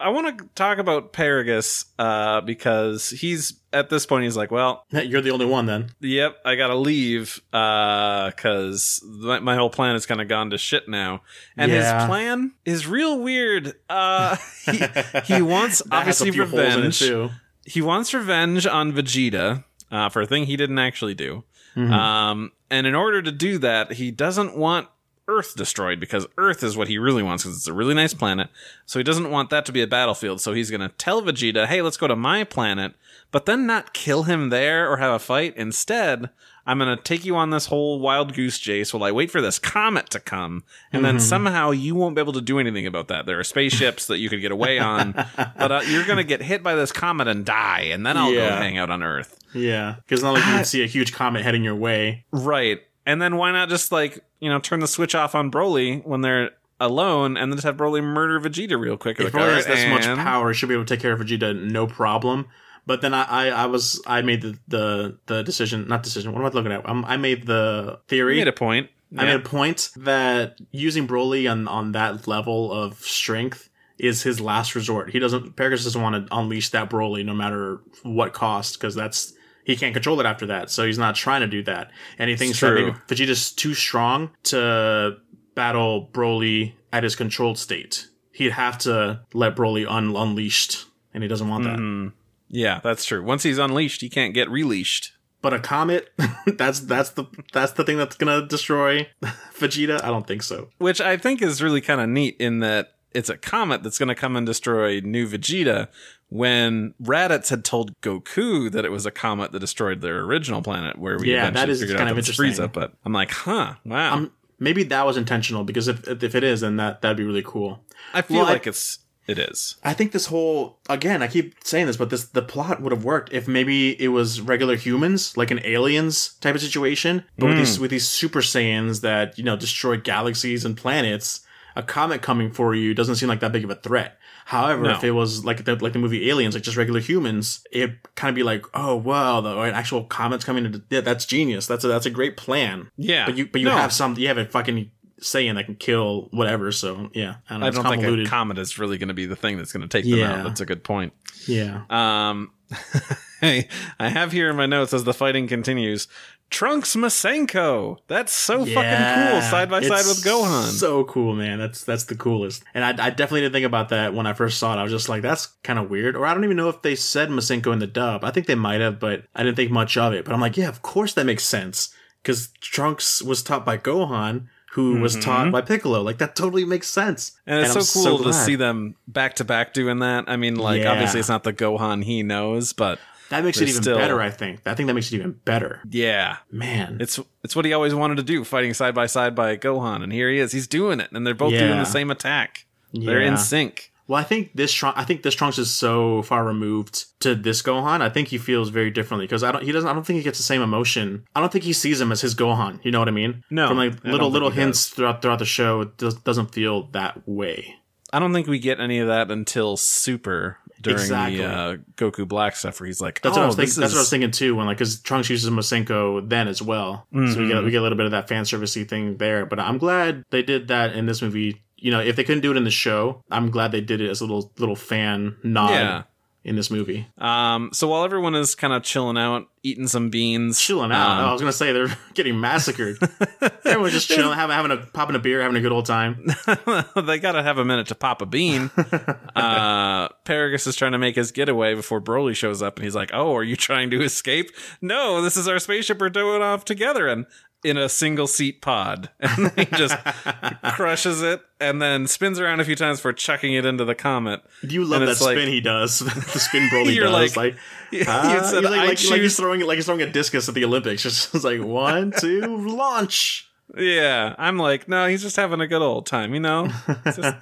I want to talk about Paragus uh, because he's at this point he's like, well, You're the only one then. Yep, I gotta leave Uh, because my, my whole plan has kind of gone to shit now. And Yeah. his plan is real weird. Uh, he, he wants That has a obviously few holes in it, revenge. He wants revenge on Vegeta uh, for a thing he didn't actually do. Mm-hmm. Um, and in order to do that, he doesn't want Earth destroyed because Earth is what he really wants because it's a really nice planet. So he doesn't want that to be a battlefield. So he's going to tell Vegeta, hey, let's go to my planet, but then not kill him there or have a fight. Instead, I'm going to take you on this whole wild goose chase while I wait for this comet to come. And then somehow you won't be able to do anything about that. There are spaceships that you could get away on, but uh, you're going to get hit by this comet and die. And then I'll go hang out on Earth. Yeah, because not like you can see a huge comet heading your way. Right. And then why not just like, you know, turn the switch off on Broly when they're alone and then just have Broly murder Vegeta real quick? If Like, Broly has "Alright, this much and-" power, should be able to take care of Vegeta no problem. But then I, I, I was I made the, the the decision not decision. What am I looking at? Um, I made the You theory. made a point. I made a point that using Broly on on that level of strength is his last resort. He doesn't Paragus doesn't want to unleash that Broly no matter what cost because that's he can't control it after that. So he's not trying to do that. And he thinks that maybe Vegeta's too strong to battle Broly at his controlled state. He'd have to let Broly un- unleashed, and he doesn't want that. Mhm. Yeah, that's true. Once he's unleashed, he can't get releashed. But a comet, that's that's the that's the thing that's gonna destroy Vegeta. I don't think so. Which I think is really kind of neat in that it's a comet that's going to come and destroy New Vegeta when Raditz had told Goku that it was a comet that destroyed their original planet where we Yeah, eventually that is figured kind out of that interesting. Frieza. But I'm like, huh, wow. Um, maybe that was intentional because if if it is, then that that'd be really cool. I feel well, I- like it's it is. I think this whole again, I keep saying this, but this the plot would have worked if maybe it was regular humans, like an aliens type of situation, but with these with these super saiyans that you know destroy galaxies and planets. A comet coming for you doesn't seem like that big of a threat. However, No. if it was like the like the movie Aliens, like just regular humans, it kind of be like, oh wow, the an actual comet's coming. To, yeah, that's genius. That's a that's a great plan. Yeah, But you but you No, have some you have a fucking Saiyan that can kill whatever. So yeah, I don't know. I don't think a comet is really going to be the thing that's going to take them Yeah. out. That's a good point. yeah. Um, hey, I have here in my notes as the fighting continues. Trunks Masenko. That's so fucking cool. Side by side with Gohan. So cool, man. That's that's the coolest. And I, I definitely didn't think about that when I first saw it. I was just like, that's kind of weird. Or I don't even know if they said Masenko in the dub. I think they might have, but I didn't think much of it. But I'm like, yeah, of course that makes sense because Trunks was taught by Gohan. Who was taught by Piccolo? Like that totally makes sense. Mm-hmm. and it's I'm so cool to see them back to back doing that. I mean, like Yeah. obviously it's not the Gohan he knows, but That makes it even still- better. I think. I think that makes it even better. yeah, Man, it's it's what he always wanted to do, fighting side by side by Gohan, and here he is. He's doing it, and they're both doing the same attack. They're in sync. Well, I think this Trunks, I think this Trunks is so far removed to this Gohan. I think he feels very differently because I don't. He doesn't. I don't think he gets the same emotion. I don't think he sees him as his Gohan. You know what I mean? No, From like little little hints throughout throughout the show, it does, doesn't feel that way. I don't think we get any of that until Super during Exactly. the uh, Goku Black stuff, where he's like, That's "Oh, what I was thinking. this That's what I was thinking too. When like because Trunks uses Masenko then as well, so we Mm-hmm. get we get a little bit of that fan servicey thing there. But I'm glad they did that in this movie. You know, if they couldn't do it in the show, I'm glad they did it as a little little fan nod Yeah. In this movie. Um, so while everyone is kind of chilling out, eating some beans, chilling out. um, oh, I was gonna say they're getting massacred. Everyone's just chilling, having having a popping a beer, having a good old time. they gotta have a minute to pop a bean. uh, Paragus is trying to make his getaway before Broly shows up, and he's like, "Oh, are you trying to escape? No, this is our spaceship. We're doing off together." And in a single seat pod, and he just crushes it, and then spins around a few times for chucking it into the comet. You love that like- spin he does, the spin Broly You're does. like- Like, You ah, said, like, "I like, like he's throwing like he's throwing a discus at the Olympics. Just it's like one, two, launch. Yeah, I'm like, no, he's just having a good old time, you know. Just-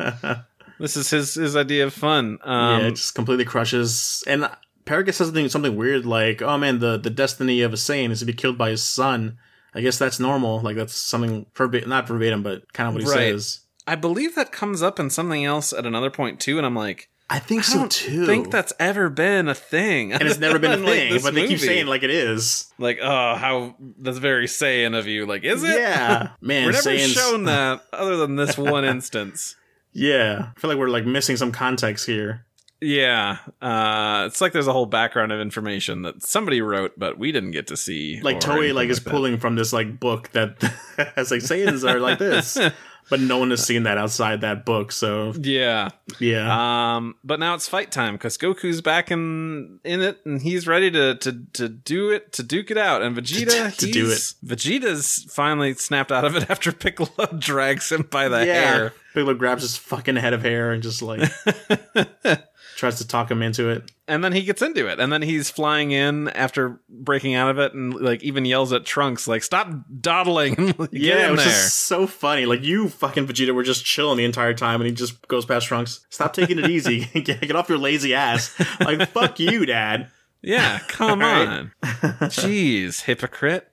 this is his his idea of fun. Um, yeah, it just completely crushes. And Paragus says something something weird like, "Oh man, the the destiny of a Saiyan is to be killed by his son." I guess that's normal. Like that's something verbatim, not verbatim, but kind of what he Right. says. I believe that comes up in something else at another point too, and I'm like, I think I so don't too. think that's ever been a thing, and it's never been a thing, this but they keep saying like it is. like, oh, how that's very Saiyan of you. Like, is it? Yeah, man. We're never Saiyans- shown that other than this one instance. Yeah, I feel like we're like missing some context here. Yeah, uh, it's like there's a whole background of information that somebody wrote, but we didn't get to see. Like Toei, like is that. pulling from this like book that has like Saiyans are like this, but no one has seen that outside that book. So Yeah. yeah, Um, but now it's fight time because Goku's back in in it and he's ready to to to do it to duke it out. And Vegeta, To do it. Vegeta's finally snapped out of it after Piccolo drags him by the yeah. hair. Piccolo grabs his fucking head of hair and just like tries to talk him into it. and then he gets into it and then he's flying in after breaking out of it and like even yells at trunks like stop dawdling get Yeah, it in was there just so funny. Like you fucking Vegeta were just chilling the entire time, and he just goes past Trunks. Stop taking it easy. get, off your lazy ass. Like fuck you, Dad. yeah come on jeez hypocrite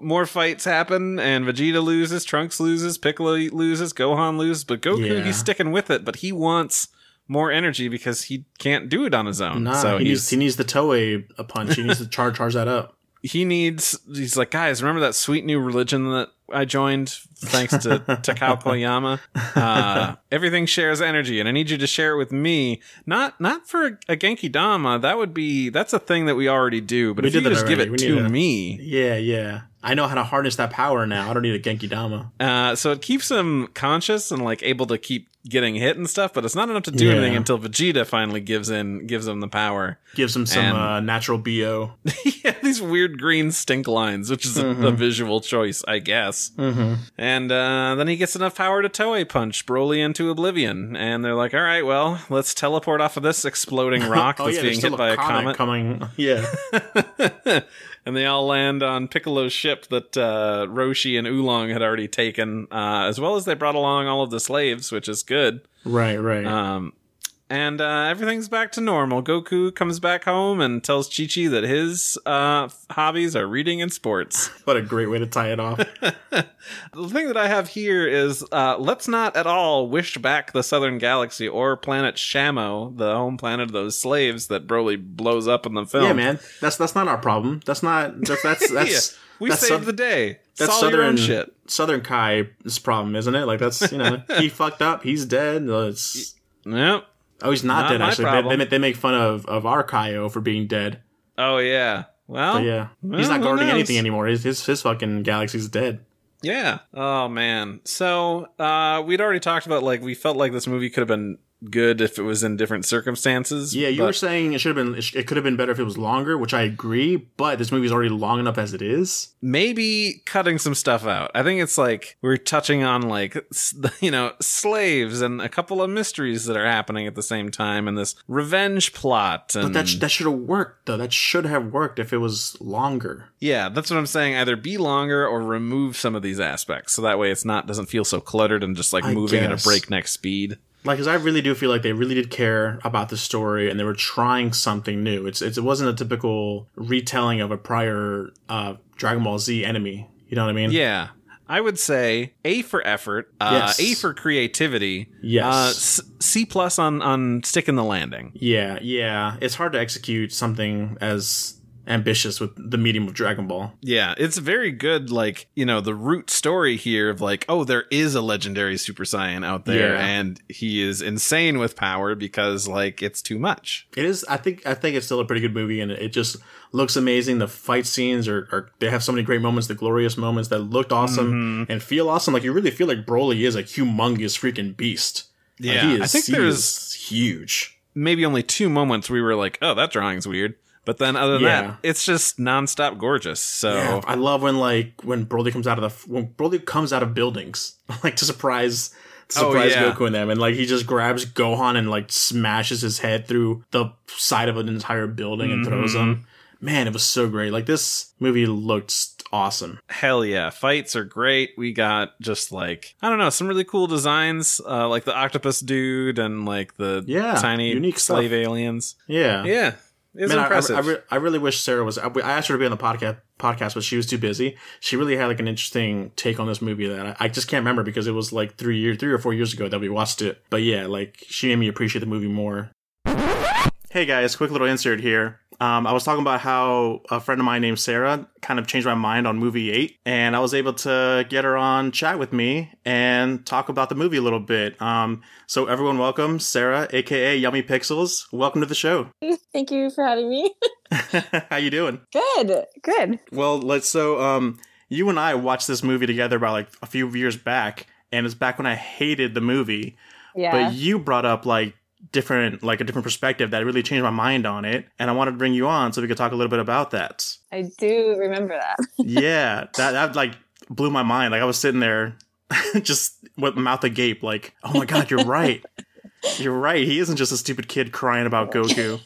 more fights happen and vegeta loses trunks loses piccolo loses gohan loses but goku Yeah. he's sticking with it but he wants more energy because he can't do it on his own Nah, so he needs he needs the Toei a punch. He needs to charge charge that up. he needs he's like guys remember that sweet new religion that i joined thanks to takao koyama uh, everything shares energy and i need you to share it with me not not for a, a genki dama that would be that's a thing that we already do but We if you just give it We to to- me Yeah, yeah. I know how to harness that power now. I don't need a Genki Dama. uh, so it keeps him conscious and like able to keep getting hit and stuff but it's not enough to do Yeah. anything until vegeta finally gives in gives him the power Gives him some And- uh, natural bo. yeah, these weird green stink lines, which is a, Mm-hmm. a visual choice, I guess. Mm-hmm. And uh, then he gets enough power to Toei punch Broly into oblivion, and they're like, "All right, well, let's teleport off of this exploding rock oh that's yeah, being hit by a comet." coming. Yeah, and they all land on Piccolo's ship that uh, Roshi and Oolong had already taken, uh, as well as they brought along all of the slaves, which is good. right, right. Um, and uh, everything's back to normal. Goku comes back home and tells Chi Chi that his uh, hobbies are reading and sports. what a great way to tie it off. the thing that I have here is uh, let's not at all wish back the Southern Galaxy or planet Shamo, the home planet of those slaves that Broly blows up in the film. yeah, man. That's that's not our problem. That's not that's that's that's Yeah, we that's saved Sou- the day. that's It's all your own southern shit. Southern Kai's problem, isn't it? Like that's you know he fucked up. He's dead. It's, Yep. Oh, he's not, Not dead. Actually, they, they, they make fun of of our Kaio for being dead. Oh yeah. Well. But yeah, well, he's not guarding anything anymore. His, his his fucking galaxy's dead. Yeah. Oh man. So uh we'd already talked about like we felt like this movie could have been good if it was in different circumstances. Yeah, you but- were saying it should have been. It, could have been better if it was longer, which I agree. But this movie is already long enough as it is. maybe cutting some stuff out. I think it's like we're touching on like you know slaves and a couple of mysteries that are happening at the same time and this revenge plot. And But that sh- that should have worked though. That should have worked if it was longer. yeah, that's what I'm saying. Either be longer or remove some of these aspects so that way it's not doesn't feel so cluttered and just like I moving at a breakneck speed. Like, cause I really do feel like they really did care about the story and they were trying something new. It's, it's it wasn't a typical retelling of a prior uh, Dragon Ball Z enemy. You know what I mean? Yeah. I would say A for effort, uh, Yes. A for creativity, Yes. uh, C plus on on sticking the landing. Yeah, yeah. It's hard to execute something as ambitious with the medium of Dragon Ball. Yeah, it's very good. Like you know, the root story here of like, oh, there is a legendary Super Saiyan out there, Yeah. and he is insane with power because like it's too much. It is. I think. I think it's still a pretty good movie, and it just looks amazing. The fight scenes are. are they have so many great moments, the glorious moments that looked awesome mm-hmm. and feel awesome. Like you really feel like Broly is a humongous freaking beast. Like, Yeah, he is, I think he there's is huge. maybe only two moments we were like, oh, that drawing's weird. But then other than Yeah. that, it's just nonstop gorgeous. So Yeah, I love when like when Broly comes out of the when Broly comes out of buildings like to surprise to Oh, surprise yeah. Goku and them, and like he just grabs Gohan and like smashes his head through the side of an entire building and throws Mm-hmm. him. Man, it was so great. Like this movie looked awesome. hell yeah, fights are great. We got just like I don't know, some really cool designs, uh, like the octopus dude and like the Yeah, tiny unique slave stuff. aliens. Yeah, Yeah, it's Man, I- impressive. I, I, re- I really wish Sarah was. I, I asked her to be on the podcast, podcast, but she was too busy. She really had like an interesting take on this movie that I, I just can't remember because it was like three years, three or four years ago that we watched it. But yeah, like she made me appreciate the movie more. Hey guys, quick little insert here. Um, I was talking about how a friend of mine named Sarah kind of changed my mind on movie eight, and I was able to get her on chat with me and talk about the movie a little bit. Um, so everyone, welcome Sarah, aka Yummy Pixels. Welcome to the show. Thank you for having me. how you doing? Good, good. Well, let's so um you and I watched this movie together about like a few years back and it's back when I hated the movie. Yeah. But you brought up like different like a different perspective that really changed my mind on it and I wanted to bring you on so we could talk a little bit about that. I do remember that. yeah, that that like blew my mind. Like I was sitting there just with mouth agape like, "Oh my god, you're right." You're right. He isn't just a stupid kid crying about Goku.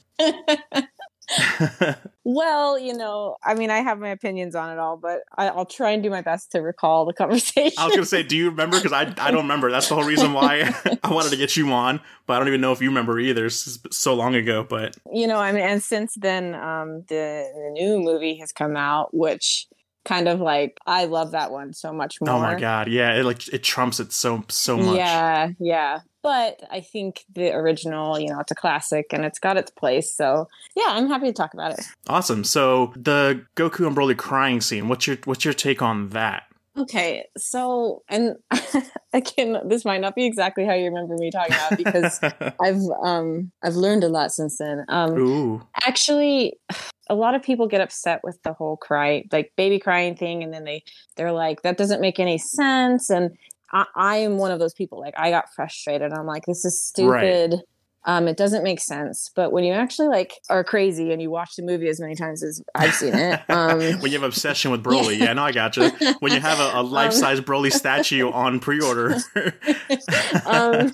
well, you know, I mean, I have my opinions on it all, but I, I'll try and do my best to recall the conversation. I was gonna say, do you remember? Because I I don't remember. That's the whole reason why I wanted to get you on, but I don't even know if you remember either. It's so long ago. But you know, I mean, and since then, um, the, the new movie has come out, which kind of like I love that one so much more. oh my god, yeah, it like it trumps it so so much. Yeah, yeah. But I think the original, you know, it's a classic and it's got its place. So yeah, I'm happy to talk about it. Awesome. So the Goku and Broly crying scene. What's your what's your take on that? Okay, so and again, this might not be exactly how you remember me talking about because I've um I've learned a lot since then. Um Ooh, actually a lot of people get upset with the whole cry like baby crying thing and then they they're like that doesn't make any sense and I, I am one of those people like i got frustrated. I'm like this is stupid. Um it doesn't make sense. But when you actually like are crazy and you watch the movie as many times as i've seen it um when you have obsession with Broly, yeah, no, I gotcha. When you have a, a life size Broly statue on pre order, um,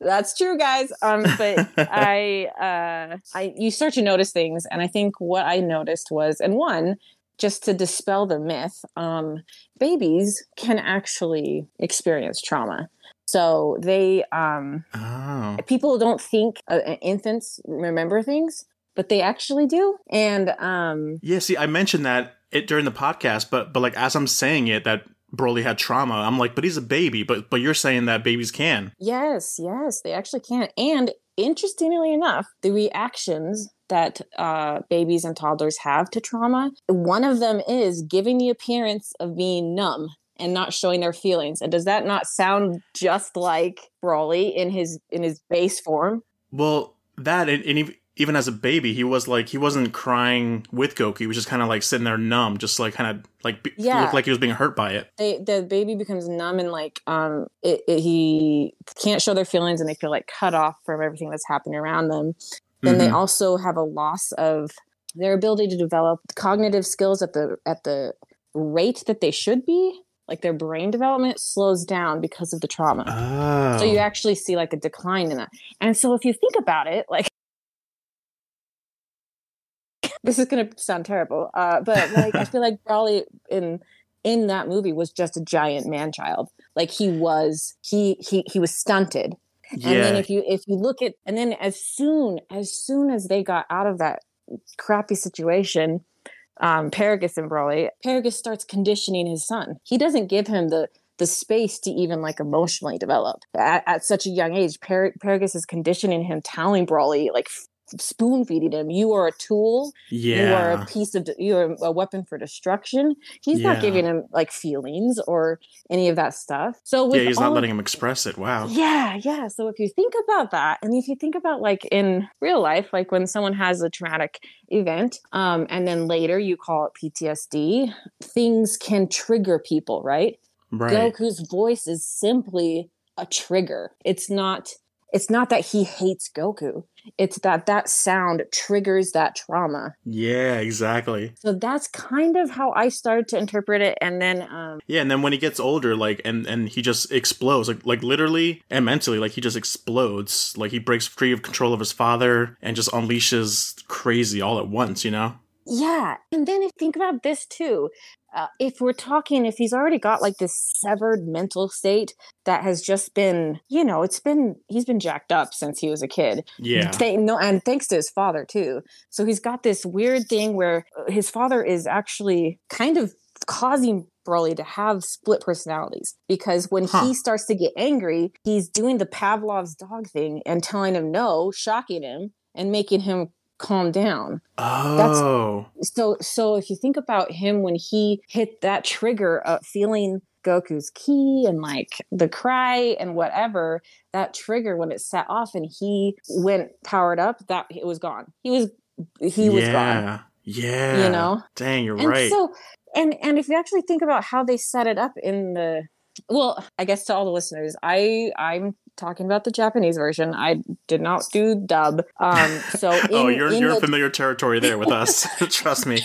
that's true, guys. Um, but I, uh, I, you start to notice things, and I think what I noticed was, and one, just to dispel the myth, um, babies can actually experience trauma. So they, um, oh, people don't think uh, infants remember things, but they actually do. And um, yeah. See, I mentioned that it during the podcast, but but like as I'm saying it, that Broly had trauma. I'm like, but he's a baby. But but you're saying that babies can. Yes, yes, they actually can. And interestingly enough, the reactions that uh, babies and toddlers have to trauma, one of them is giving the appearance of being numb and not showing their feelings. And does that not sound just like Broly in his in his base form? Well, that and, and even as a baby, he was like he wasn't crying with Goku. He was just kind of like sitting there numb, just like kind of like be- Yeah. looked like he was being hurt by it. They the baby becomes numb and like um it, it, he can't show their feelings and they feel like cut off from everything that's happening around them. Then they Mhm. also have a loss of their ability to develop cognitive skills at the at the rate that they should be. Like their brain development slows down because of the trauma. Oh, So you actually see like a decline in that. And so if you think about it, like this is gonna sound terrible, uh, but like I feel like Broly in in that movie was just a giant man child. Like he was he he he was stunted. And then if you if you look at and then as soon as soon as they got out of that crappy situation, um, Paragus and Broly, Paragus starts conditioning his son. He doesn't give him the the space to even like emotionally develop at, at such a young age. Par- Paragus is conditioning him, telling Broly like spoon feeding him, "You are a tool. Yeah. You are a piece of. You are a weapon for destruction." He's Yeah. not giving him like feelings or any of that stuff. So with yeah. He's not letting him express it. Wow. yeah, yeah. So if you think about that, and if you think about like in real life, like when someone has a traumatic event, um, and then later you call it PTSD, things can trigger people, right? Right. Goku's voice is simply a trigger. It's not. It's not that he hates Goku. It's that that sound triggers that trauma. Yeah, exactly. So that's kind of how I started to interpret it. And then, um, Yeah, and then when he gets older, like, and and he just explodes, like, like literally and mentally, like he just explodes, like he breaks free of control of his father and just unleashes crazy all at once, you know? Yeah. And then if think about this too. Uh, if we're talking, if he's already got like this severed mental state that has just been, you know, it's been, he's been jacked up since he was a kid. Yeah, Th- no, and thanks to his father too. So he's got this weird thing where uh, his father is actually kind of causing Broly to have split personalities because when Huh. he starts to get angry, he's doing the Pavlov's dog thing and telling him no, shocking him and making him calm down Oh, so so if you think about him when he hit that trigger of feeling Goku's ki and like the cry and whatever, that trigger when it set off and he went powered up, that it was gone. He was he was gone. yeah, yeah. You know? dang, you're And right. so and and if you actually think about how they set it up in the well, I guess to all the listeners, I I'm talking about the Japanese version. I did not do dub. Um so in, oh, you're you're the, familiar territory there with us. Trust me.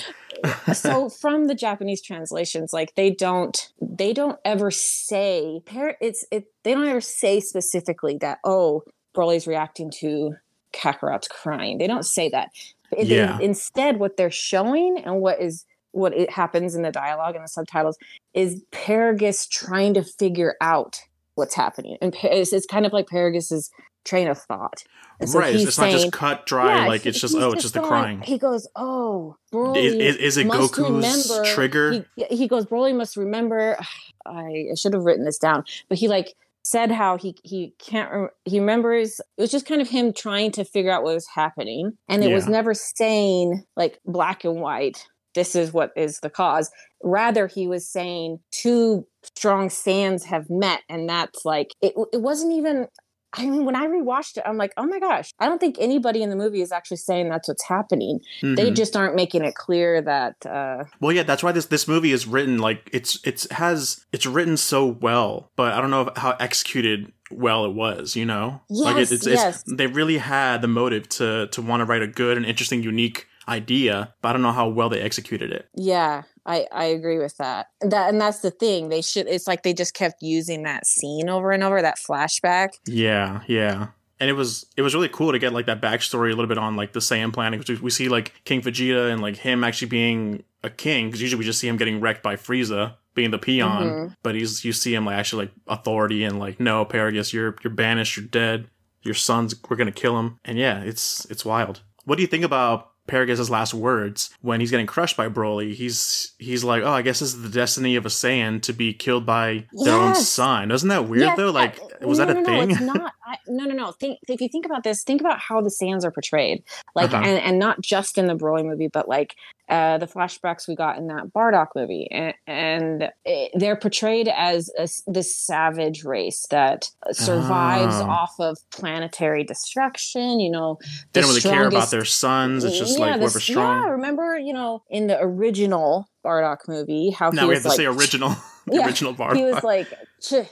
so from the japanese translations like they don't they don't ever say it's it they don't ever say specifically that oh Broly's reacting to Kakarot's crying. They don't say that. They- Yeah. instead, what they're showing and what is what it happens in the dialogue and the subtitles is Paragus trying to figure out what's happening, and it's, it's kind of like Paragus's train of thought. And so right. It's, it's not just cut dry. yeah, like it's just oh, it's just the crying. He goes, "Oh, Broly Is, is, it must Goku's remember- trigger? He, he goes, Broly must remember. I, I should have written this down, but he like said how he he can't rem- he remembers. It was just kind of him trying to figure out what was happening, and it was never saying like black and white. This is what is the cause. Rather, he was saying two strong Saiyans have met, and that's like it. It wasn't even. I mean, when I rewatched it, I'm like, oh my gosh, I don't think anybody in the movie is actually saying that's what's happening. They Mhm. just aren't making it clear that uh, Well, yeah, that's why this this movie is written like it's it's has it's written so well, but I don't know how executed well it was. You know, like Yes, it's, yes. it's they really had the motive to to want to write a good and interesting, unique idea, but I don't know how well they executed it. Yeah, I I agree with that. That and that's the thing. They should. It's like they just kept using that scene over and over. That flashback. Yeah, yeah. And it was it was really cool to get like that backstory a little bit on like the Saiyan planning because we, we see like King Vegeta and like him actually being a king because usually we just see him getting wrecked by Frieza being the peon, Mhm. but he's you see him like actually like authority and like no Paragus you're you're banished you're dead your sons we're gonna kill him and yeah it's it's wild. What do you think about Paragus' last words when he's getting crushed by Broly? He's he's like oh I guess this is the destiny of a Saiyan to be killed by their own son. Isn't that weird Yes, though? Like uh, was no, that a no, thing? No, it's not. I, no, no, no. Think if you think about this, think about how the Saiyans are portrayed, like, Uh-huh. and and not just in the Broly movie, but like uh, the flashbacks we got in that Bardock movie, and, and it, they're portrayed as a this savage race that survives Oh. off of planetary destruction. You know, they the don't really care about their sons. It's just like this- whoever's strong. Yeah, remember, you know, in the original Bardock movie, how now we have to like, say original. the Yeah, original Bardock. he was like,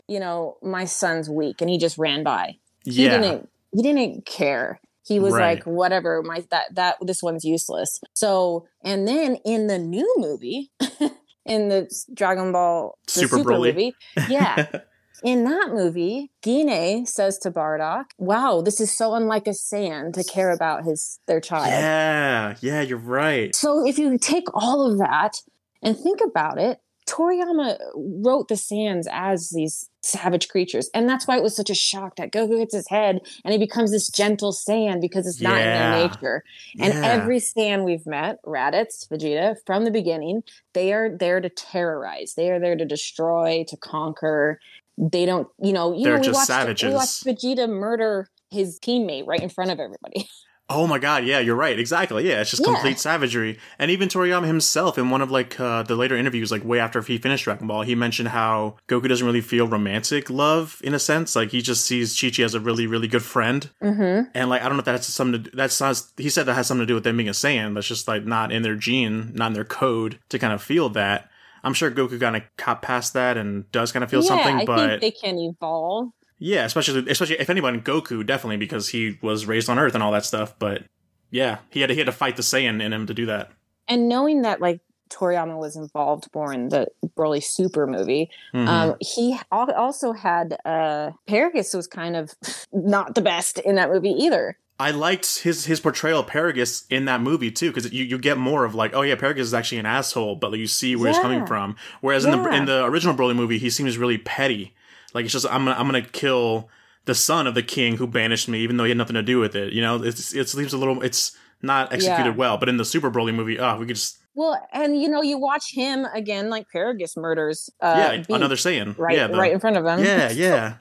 you know, my son's weak, and he just ran by. He yeah. didn't. He didn't care. He was Right. like, whatever. My that that this one's useless. So, and then in the new movie, in the Dragon Ball the Super Broly. movie, yeah. In that movie, Gine says to Bardock, "Wow, this is so unlike a Saiyan to care about his their child." yeah, yeah, you're right. So if you take all of that and think about it, Toriyama wrote the Saiyans as these savage creatures. And that's why it was such a shock that Goku hits his head and he becomes this gentle Saiyan because it's not in their nature. And Yeah. every Saiyan we've met, Raditz, Vegeta, from the beginning, they are there to terrorize. They are there to destroy, to conquer. They don't, you know, you They're know, we just watched, savages. we watched Vegeta murder his teammate right in front of everybody. Oh my god, yeah, you're right. Exactly. Yeah, it's just Yeah. complete savagery. And even Toriyama himself in one of like uh, the later interviews like way after he finished Dragon Ball, he mentioned how Goku doesn't really feel romantic love in a sense. Like he just sees Chi-Chi as a really really good friend. mm-hmm. And like I don't know if that's something to that's not he said that has something to do with them being a Saiyan, That's just like not in their gene, not in their code to kind of feel that. I'm sure Goku kind of caught past that and does kind of feel yeah, something, I but think they can evolve. Yeah, especially especially if anyone Goku definitely because he was raised on Earth and all that stuff. But yeah, he had to, he had to fight the Saiyan in him to do that. and knowing that like Toriyama was involved more in the Broly Super movie, Mhm. um, he al- also had uh, Paragus was kind of not the best in that movie either. I liked his his portrayal of Paragus in that movie too because you, you get more of like oh yeah Paragus is actually an asshole, but like, you see where he's coming from. Whereas in the in the original Broly movie, he seems really petty. Like it's just I'm gonna I'm gonna kill the son of the king who banished me, even though he had nothing to do with it. You know, it's it seems a little it's not executed Yeah. well. But in the Super Broly movie, oh, we could just Well, and you know, you watch him again, like Paragus murders. Uh, yeah Beat another Saiyan right, yeah the- right in front of him. yeah yeah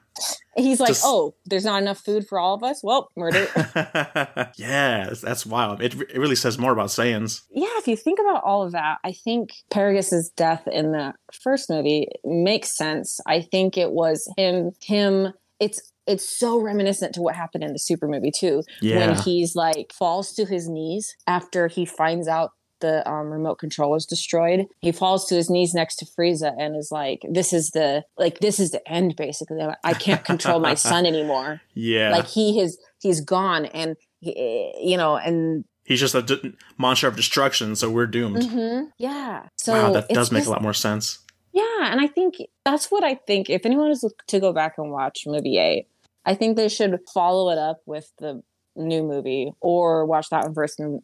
He's like, Just- "Oh, there's not enough food for all of us. Well, murder." yeah that's- wild. It it really says more about Saiyans. yeah, if you think about all of that, I think Paragus's death in the first movie makes sense. I think it was him him it's it's so reminiscent to what happened in the super movie too. Yeah. When he's like falls to his knees after he finds out the um, remote control is destroyed. He falls to his knees next to Frieza and is like, "This is the like this is the end. Basically, I can't control my son anymore. yeah. Like he has he's gone, and he, you know, and He's just a d- monster of destruction, so we're doomed. Mhm. Yeah. So wow, that does make just- a lot more sense. Yeah, and I think that's what I think. If anyone is to go back and watch movie eight, I think they should follow it up with the new movie or watch that one first and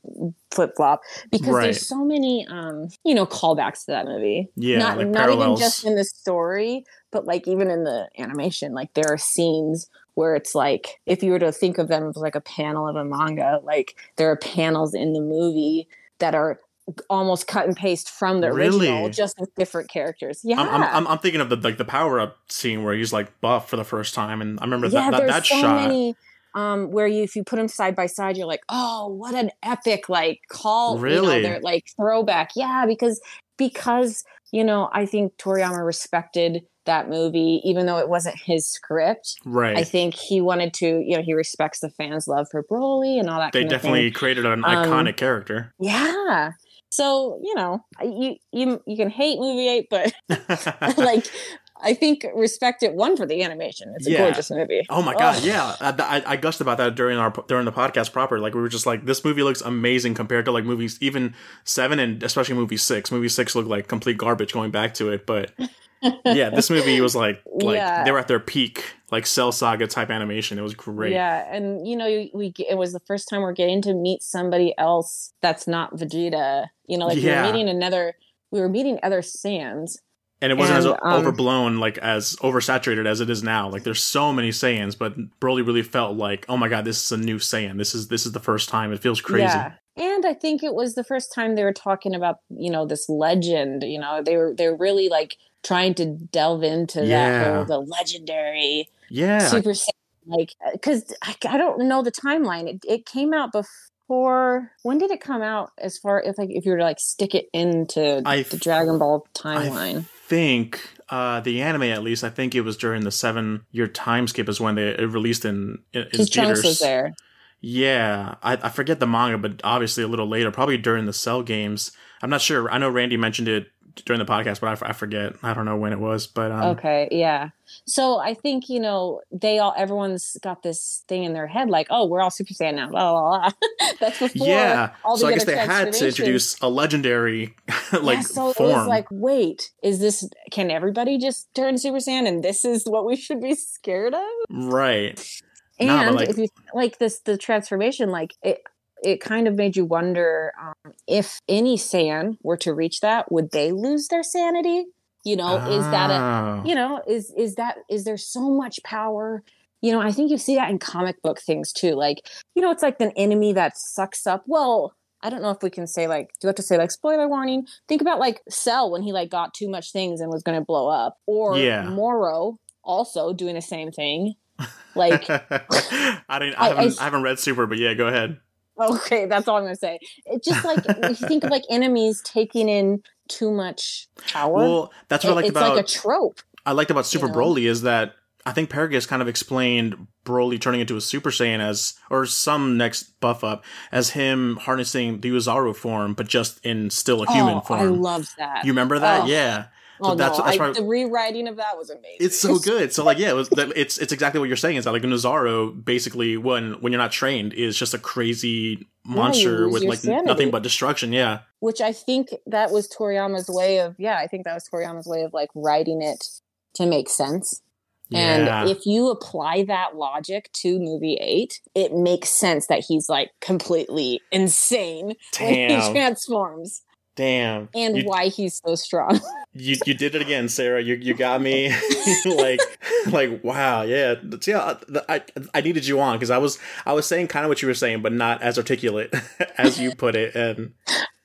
flip flop because Right. there's so many um you know callbacks to that movie Yeah, not like not even just in the story but like even in the animation like there are scenes where it's like if you were to think of them as like a panel of a manga like there are panels in the movie that are almost cut and paste from the original Really? just with different characters yeah I'm, I'm, I'm, I'm thinking of the like the power up scene where he's like buff for the first time, and I remember yeah that that, that so shot. many um where you if you put them side by side you're like oh what an epic like call you know, Really? like throwback yeah because because you know i think toriyama respected that movie even though it wasn't his script right. i think he wanted to you know he respects the fans love for broly and all that they kind definitely of thing created an Um, iconic character. yeah so you know you you you can hate movie 8 but like i think respect it one for the animation it's a Yeah. gorgeous movie Oh my god, yeah. I, I, I gushed about that during our during the podcast proper. Like we were just like, this movie looks amazing compared to like movies, even seven and especially movie six. Movie six looked like complete garbage going back to it, but yeah, this movie was like like Yeah. they were at their peak, like Cell Saga type animation. It was great. Yeah, and you know, we it was the first time we're getting to meet somebody else that's not Vegeta. You know, like we Yeah. were meeting another, we were meeting other Saiyans. And it wasn't And, as um, overblown, like as oversaturated as it is now. Like there's so many Saiyans, but Broly really felt like, oh my god, this is a new Saiyan. This is this is the first time. It feels crazy. Yeah. And I think it was the first time they were talking about, you know, this legend. You know, they were they're really like trying to delve into that whole the legendary Yeah. Super Saiyan. Like, because I, I don't know the timeline. It, it came out before. When did it come out? As far if like if you were to like stick it into I the Dragon Ball I timeline. Think uh, the anime, at least, I think it was during the seven year time skip is when they it released in in, in theaters. was there. Yeah, I, I forget the manga, but obviously a little later, probably during the Cell games. I'm not sure. I know Randy mentioned it during the podcast, but I, I forget. I don't know when it was, but um, Okay, yeah. So I think you know they all everyone's got this thing in their head like, oh, we're all Super Saiyan now. Blah blah blah. That's before. yeah. all So I guess they had to introduce a legendary like yeah, so form. it was like, wait, is this? Can everybody just turn Super Saiyan, and this is what we should be scared of? right. And No, like- if you like this, the transformation, like it, it kind of made you wonder um, if any Saiyan were to reach that, would they lose their sanity? You know, is that a Oh. you know is is that is there so much power you know i think you see that in comic book things too like you know it's like an enemy that sucks up well i don't know if we can say like do you have to say like spoiler warning think about like cell when he like got too much things and was going to blow up or Yeah. moro also doing the same thing like I didn't. I, I- I haven't. s- I, haven't read Super, but yeah, go ahead. Okay that's all i'm to say it's just like if you think of like enemies taking in too much power Well, that's what I it- liked it's about. like a trope I liked about Super know? Broly is that I think Paragus kind of explained Broly turning into a Super Saiyan as, or some next buff up, as him harnessing the Oozaru form, but just in still a human oh, form. i love that you remember that? Oh. Yeah. Oh that's- no that's I, the rewriting of that was amazing It's so good. So like, yeah, it was, that- it's it's exactly what you're saying. Is that like Nazaru basically when when you're not trained is just a crazy monster lose with like sanity. nothing but destruction. Yeah. which I think that was Toriyama's way of yeah, I think that was Toriyama's way of like writing it to make sense. Yeah. And if you apply that logic to movie 8, it makes sense that he's like completely insane when he transforms Damn. and You- why he's so strong. you you did it again, Sarah. You you got me. like like wow, yeah. See, I I, needed you on because I was I was saying kind of what you were saying, but not as articulate as you put it. And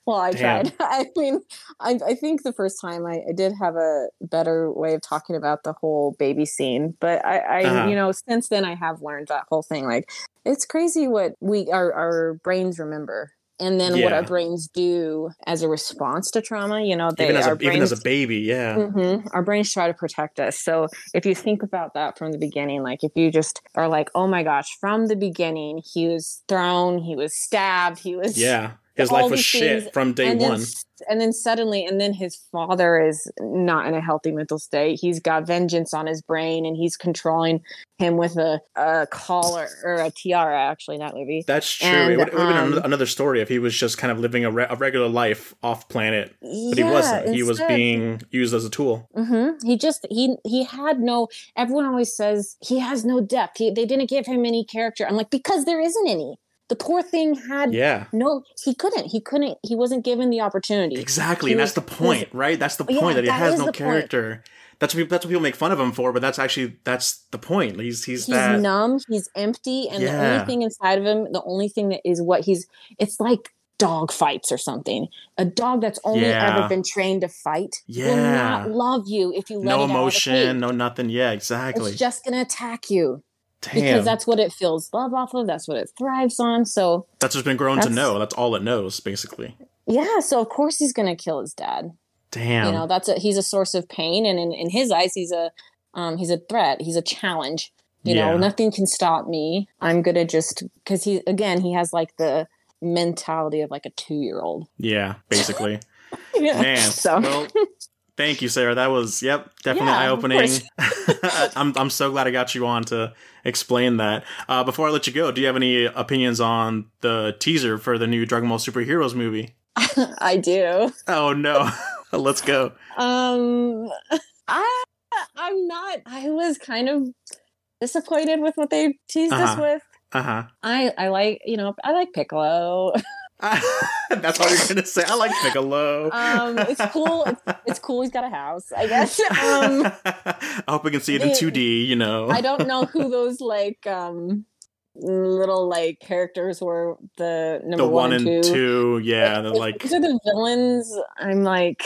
well, I Damn. tried. I mean, I, I think the first time I, I did have a better way of talking about the whole baby scene, but I, I Uh-huh. you know, since then I have learned that whole thing. Like, it's crazy what we our, our brains remember, and then what our brains do as a response to trauma. You know, they even as a our even as a baby, yeah. Mhm. Our brains try to protect us. So if you think about that from the beginning, like if you just are like, oh my gosh, from the beginning, he was thrown, he was stabbed, he was Yeah. His life was shit things, from day and one. s- and then suddenly, and then his father is not in a healthy mental state. He's got vengeance on his brain, and he's controlling him with a, a collar or a tiara. Actually, in that movie. That's true. and, it would, it would have been um, another- another story if he was just kind of living a, re- a regular life off planet, but he wasn't. He was being used as a tool. hmm He just he he had no. Everyone always says he has no depth. He, they didn't give him any character. I'm like because there isn't any. The poor thing had Yeah. no. He couldn't. He couldn't. He wasn't given the opportunity. Exactly, He and was- that's the point, right? That's the Yeah, point that he that has no the point. character. That's what people, that's what people make fun of him for, but that's actually that's the point. He's he's, He's that numb. He's empty, and the only thing inside of him, the only thing that is what he's. It's like dog fights or something. A dog that's only Yeah. ever been trained to fight will not love you if you let no it out of the emotion, no nothing. Yeah, exactly. It's just gonna attack you Damn, because that's what it feels love off of. That's what it thrives on. So that's what's been grown to know. That's all it knows, basically. yeah, so of course he's gonna kill his dad. Damn. You know, that's a he's a source of pain, and in, in his eyes, he's a um he's a threat. He's a challenge. You Yeah. know, nothing can stop me. I'm gonna just because he again he has like the mentality of like a two year old. yeah, basically. Man, so well, thank you, Sarah. That was yep, definitely Yeah, eye opening. I'm I'm so glad I got you on to explain that. Uh, before I let you go, do you have any opinions on the teaser for the new Dragon Ball Superheroes movie? I do. Oh no, let's go. Um, I I'm not. I was kind of disappointed with what they teased us Uh-huh. with. Uh huh. I I like you know I like Piccolo. That's all you're gonna say. I like Piccolo. um, it's cool. It's, it's cool. He's got a house. I guess. Um, I hope we can see it in the- 2D. You know. I don't know who those like um little like characters were. The number the one and two. two. Yeah, they're like these are the villains. I'm like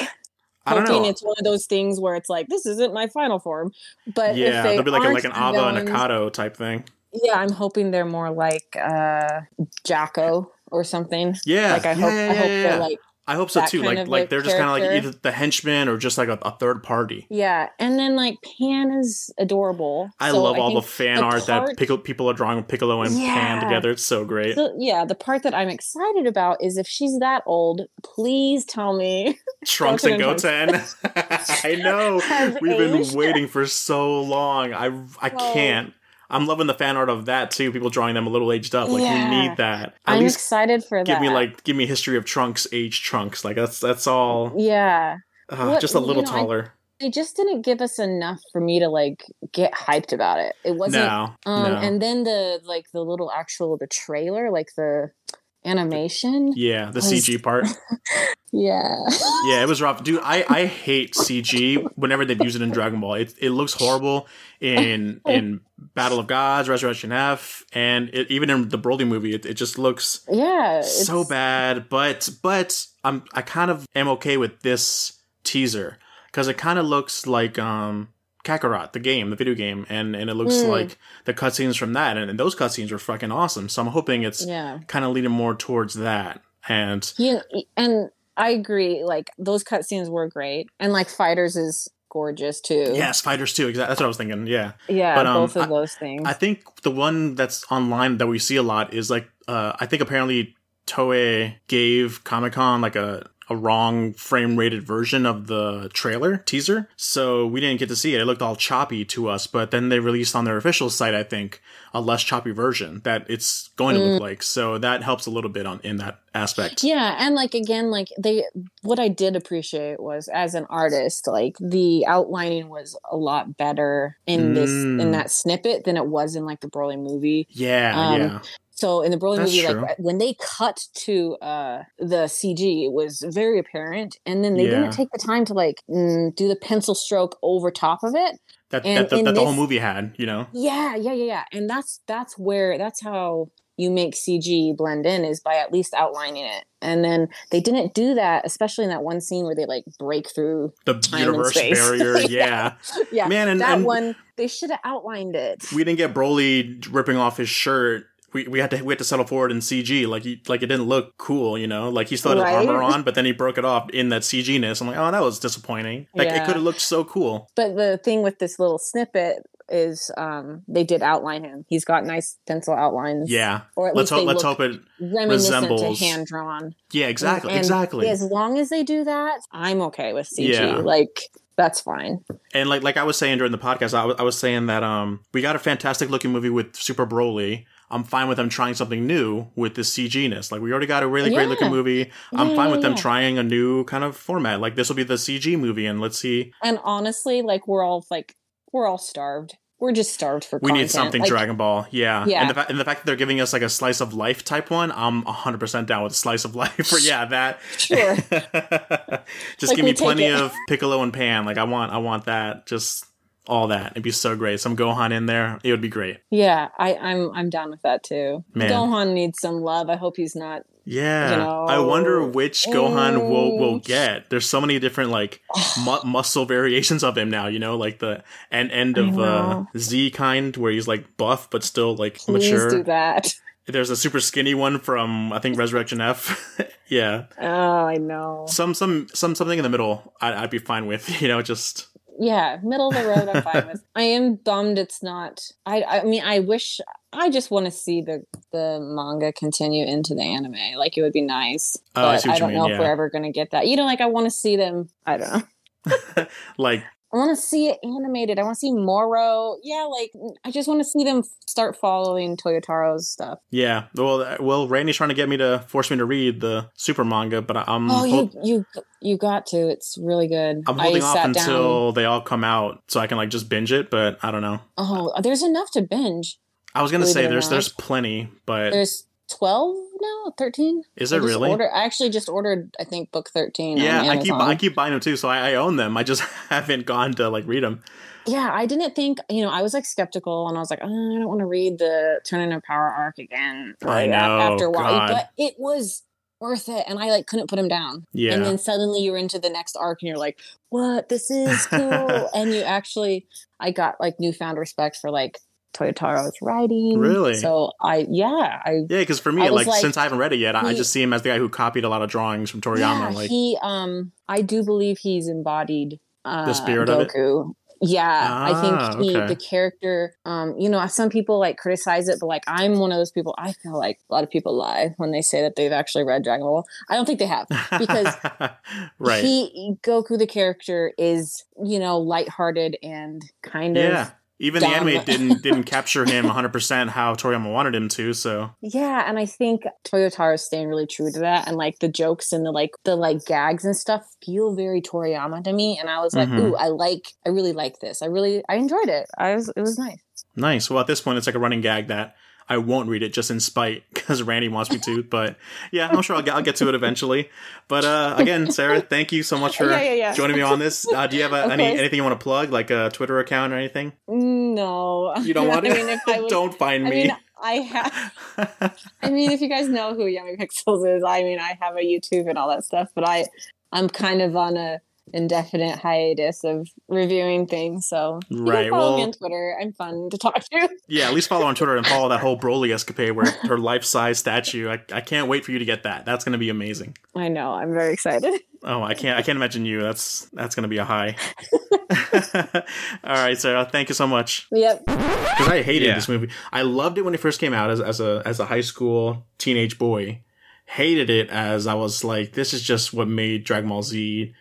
I don't know. it's one of those things where it's like this isn't my final form. But yeah, they'll be like a, like an Ava and a Kato type thing. Yeah, I'm hoping they're more like uh Jaco or something. Yeah, Like I yeah, hope yeah, I hope yeah, they're yeah. like I hope so too. Like like like, they're just kind of like either the henchman or just like a, a third party. yeah, and then like Pan is adorable. I So love all the fan the art that Piccolo, people are drawing with Piccolo and Pan together. It's so great. the, yeah, the part that I'm excited about is if she's that old, please tell me. Trunks and Goten. I know. We've been waiting for so long. I I Oh. can't. I'm loving the fan art of that too. People drawing them a little aged up. Like Yeah. we need that. At I'm excited for give that. Give me like give me history of Trunks aged Trunks. Like that's that's all. yeah. Uh, What- just a you little know, I- taller. They just didn't give us enough for me to like get hyped about it. It wasn't No, um no. and then the like the little actual the trailer, like the animation. yeah, the was- CG part. Yeah. Yeah, it was rough, dude. I, I hate CG whenever they've used it in Dragon Ball. It, it looks horrible in in Battle of Gods, Resurrection F, and it, even in the Broly movie, it, it just looks yeah. so it's- bad. But but I'm I kind of am okay with this teaser because it kind of looks like um Kakarot, the game, the video game, and and it looks Mm. like the cutscenes from that, and, and those cutscenes were fucking awesome. So I'm hoping it's Yeah. kind of leading more towards that. And Yeah, and I agree. Like those cutscenes were great, and like Fighters is gorgeous too. yes, Fighters too. Exactly, that's what I was thinking. Yeah. yeah, But, um, both of those things. I think the one that's online that we see a lot is like uh, I think apparently Toei gave Comic Con like a a wrong frame rated version of the trailer teaser, so we didn't get to see it. It looked all choppy to us, but then they released on their official site, I think, a less choppy version that it's going to look like. So that helps a little bit on in that aspect. yeah, and like again, like they, what I did appreciate was as an artist, like the outlining was a lot better in this Mm. in that snippet than it was in like the Broly movie. Yeah, Um, yeah, So in the Broly That's movie, true. like when they cut to uh the CG, it was very apparent, and then they Yeah. didn't take the time to like mm, do the pencil stroke over top of it. that and that, the, in that the whole movie had, you know. Yeah, yeah, yeah, yeah. And that's that's where that's how you make CG blend in is by at least outlining it. And then they didn't do that, especially in that one scene where they like break through. The universe barrier, Yeah. yeah. Yeah, Man, and, that and one they should have outlined it. we didn't get Broly ripping off his shirt. We, we had to we had to settle for it in CG. Like he, like it didn't look cool, you know. Like he still had his armor on, but then he broke it off in that CG ness. I'm like, oh, that was disappointing. Like it could have looked so cool. But the thing with this little snippet is um they did outline him. He's got nice pencil outlines. Yeah. Or at Let's least hope. Let's hope it. resembles- hand drawn. Yeah. Exactly. And exactly. As long as they do that, I'm okay with CG. Yeah. Like that's fine. And like like I was saying during the podcast, I was- I was saying that um we got a fantastic looking movie with Super Broly. I'm fine with them trying something new with this CG-ness. Like we already got a really great looking movie. I'm Yeah, fine yeah, with them trying a new kind of format. Like this will be the CG movie, and let's see. And honestly, like we're all like we're all starved. We're just starved for We content. need something Like, Dragon Ball, yeah. Yeah. And the, fa- and the fact that they're giving us like a slice of life type one, I'm 100 percent down with a slice of life. For yeah, that. Sure. just Like, give me plenty of Piccolo and Pan. Like I want, I want that. Just all that. It'd be so great. Some Gohan in there. It would be great. Yeah, I, I'm I'm down with that too. Man. Gohan needs some love. I hope he's not. Yeah, You know, I wonder which Gohan will will get. There's so many different like mu- muscle variations of him now. You know, like the end end of uh. Z kind, where he's like buff but still like Please mature. do that. There's a super skinny one from I think Resurrection F. yeah, Oh, I know. some some some something in the middle. I, I'd be fine with. You know, just Yeah, middle of the road. I'm fine with. I am bummed it's not. I I mean, I wish. I just want to see the the manga continue into the anime. Like it would be nice. Oh, I But what I don't mean, know yeah. if we're ever gonna get that. You know, like I want to see them. I don't know. like I want to see it animated. I want to see Moro. Yeah, like I just want to see them start following Toyotaro's stuff. yeah. Well, uh, well, Randy's trying to get me to force me to read the super manga, but I'm Oh, hop- you you you got to. It's really good. I'm holding I off until down. they all come out so I can like just binge it. But I don't know. Oh, there's enough to binge. I was gonna say there's not. there's plenty, but There's twelve now, thirteen. is it really? Ordered, I actually just ordered. I think book thirteen. yeah, I keep I keep buying them too, so I, I own them. I just haven't gone to like read them. Yeah, I didn't think. You know, I was like skeptical, and I was like, oh, I don't want to read the Tournament of Power arc again. I like, a- know, after a while, God. but it was worth it, and I like couldn't put him down. Yeah, And then suddenly you're into the next arc, and you're like, what? This is cool. and you actually, I got like newfound respect for like Toyotaro's writing. Really? So I, yeah, I yeah, because for me, like, like, since I haven't read it yet, I, I just see him as the guy who copied a lot of drawings from Toriyama. Yeah, like, he um I do believe he's embodied uh The spirit of it? Goku. Yeah, I Ah, think he okay. the character um you know, some people like criticize it but like I'm one of those people I feel like a lot of people lie when they say that they've actually read Dragon Ball. I don't think they have. because right, He Goku the character is, you know, lighthearted and kind of yeah. Even the anime didn't didn't capture him 100 percent how Toriyama wanted him to. So Yeah, and I think Toyotaro is staying really true to that, and like the jokes and the like the like gags and stuff feel very Toriyama to me. And I was like, Mhm. ooh, I like, I really like this. I really, I enjoyed it. I was, it was nice. nice. Well, at this point, it's like a running gag that. I won't read it just in spite because Randy wants me to. But yeah, I'm sure I'll get, I'll get to it eventually. But uh, again, Sarah, thank you so much for Yeah, yeah, yeah. joining me on this. Uh, do you have a, any anything you want to plug, like a Twitter account or anything? No, You don't want I to? mean, if I was, don't find I me. mean, I have. I mean, if you guys know who Yummy Pixels is, I mean, I have a YouTube and all that stuff, but I, I'm kind of on a indefinite hiatus of reviewing things. So Right, can follow me on Twitter. I'm fun to talk to. yeah, at least follow on Twitter and follow that whole Broly escapade where her life size statue. I, I can't wait for you to get that. That's going to be amazing. I know. I'm very excited. Oh, I can't I can't imagine you. That's that's going to be a high. All right, Sarah. Thank you so much. Yep. because I hated Yeah. this movie. I loved it when it first came out as as a as a high school teenage boy. Hated it as I was like, this is just what made Dragon Ball Z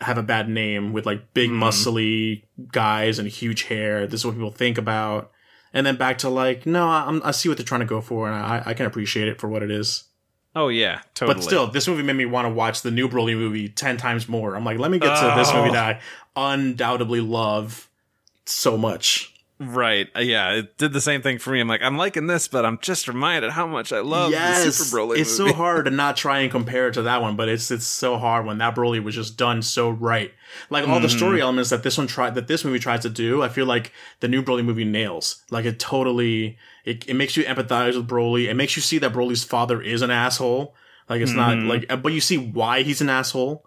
have a bad name with like big Mhm. muscly guys and huge hair. This is what people think about. And then back to like, no, I, I see what they're trying to go for, and I, I can appreciate it for what it is. Oh yeah, totally. But still, this movie made me want to watch the new Broly movie ten times more. I'm like, let me get to this Oh. movie that I undoubtedly love so much. Right? uh, Yeah, it did the same thing for me. I'm like, I'm liking this, but I'm just reminded how much I love the Super Broly It's movie. so hard to not try and compare it to that one, but it's it's so hard when that Broly was just done so right. Like all the Mhm. story elements that this one tried that this movie tries to do, I feel like the new Broly movie nails. Like it totally it, it makes you empathize with Broly. It makes you see that Broly's father is an asshole. Like it's not Mhm. like uh, but you see why he's an asshole.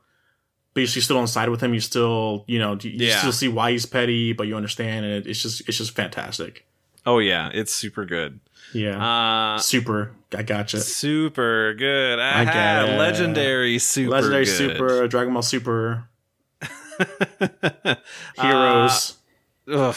But you still on side with him. You still, you know, you Yeah. still see why he's petty, but you understand, and it, it's just, it's just fantastic. Oh yeah, it's super good. Yeah, Uh, super. I gotcha. super good. I get Aha, it. Legendary super. Legendary good. Super, Dragon Ball Super, Uh, Heroes. ugh.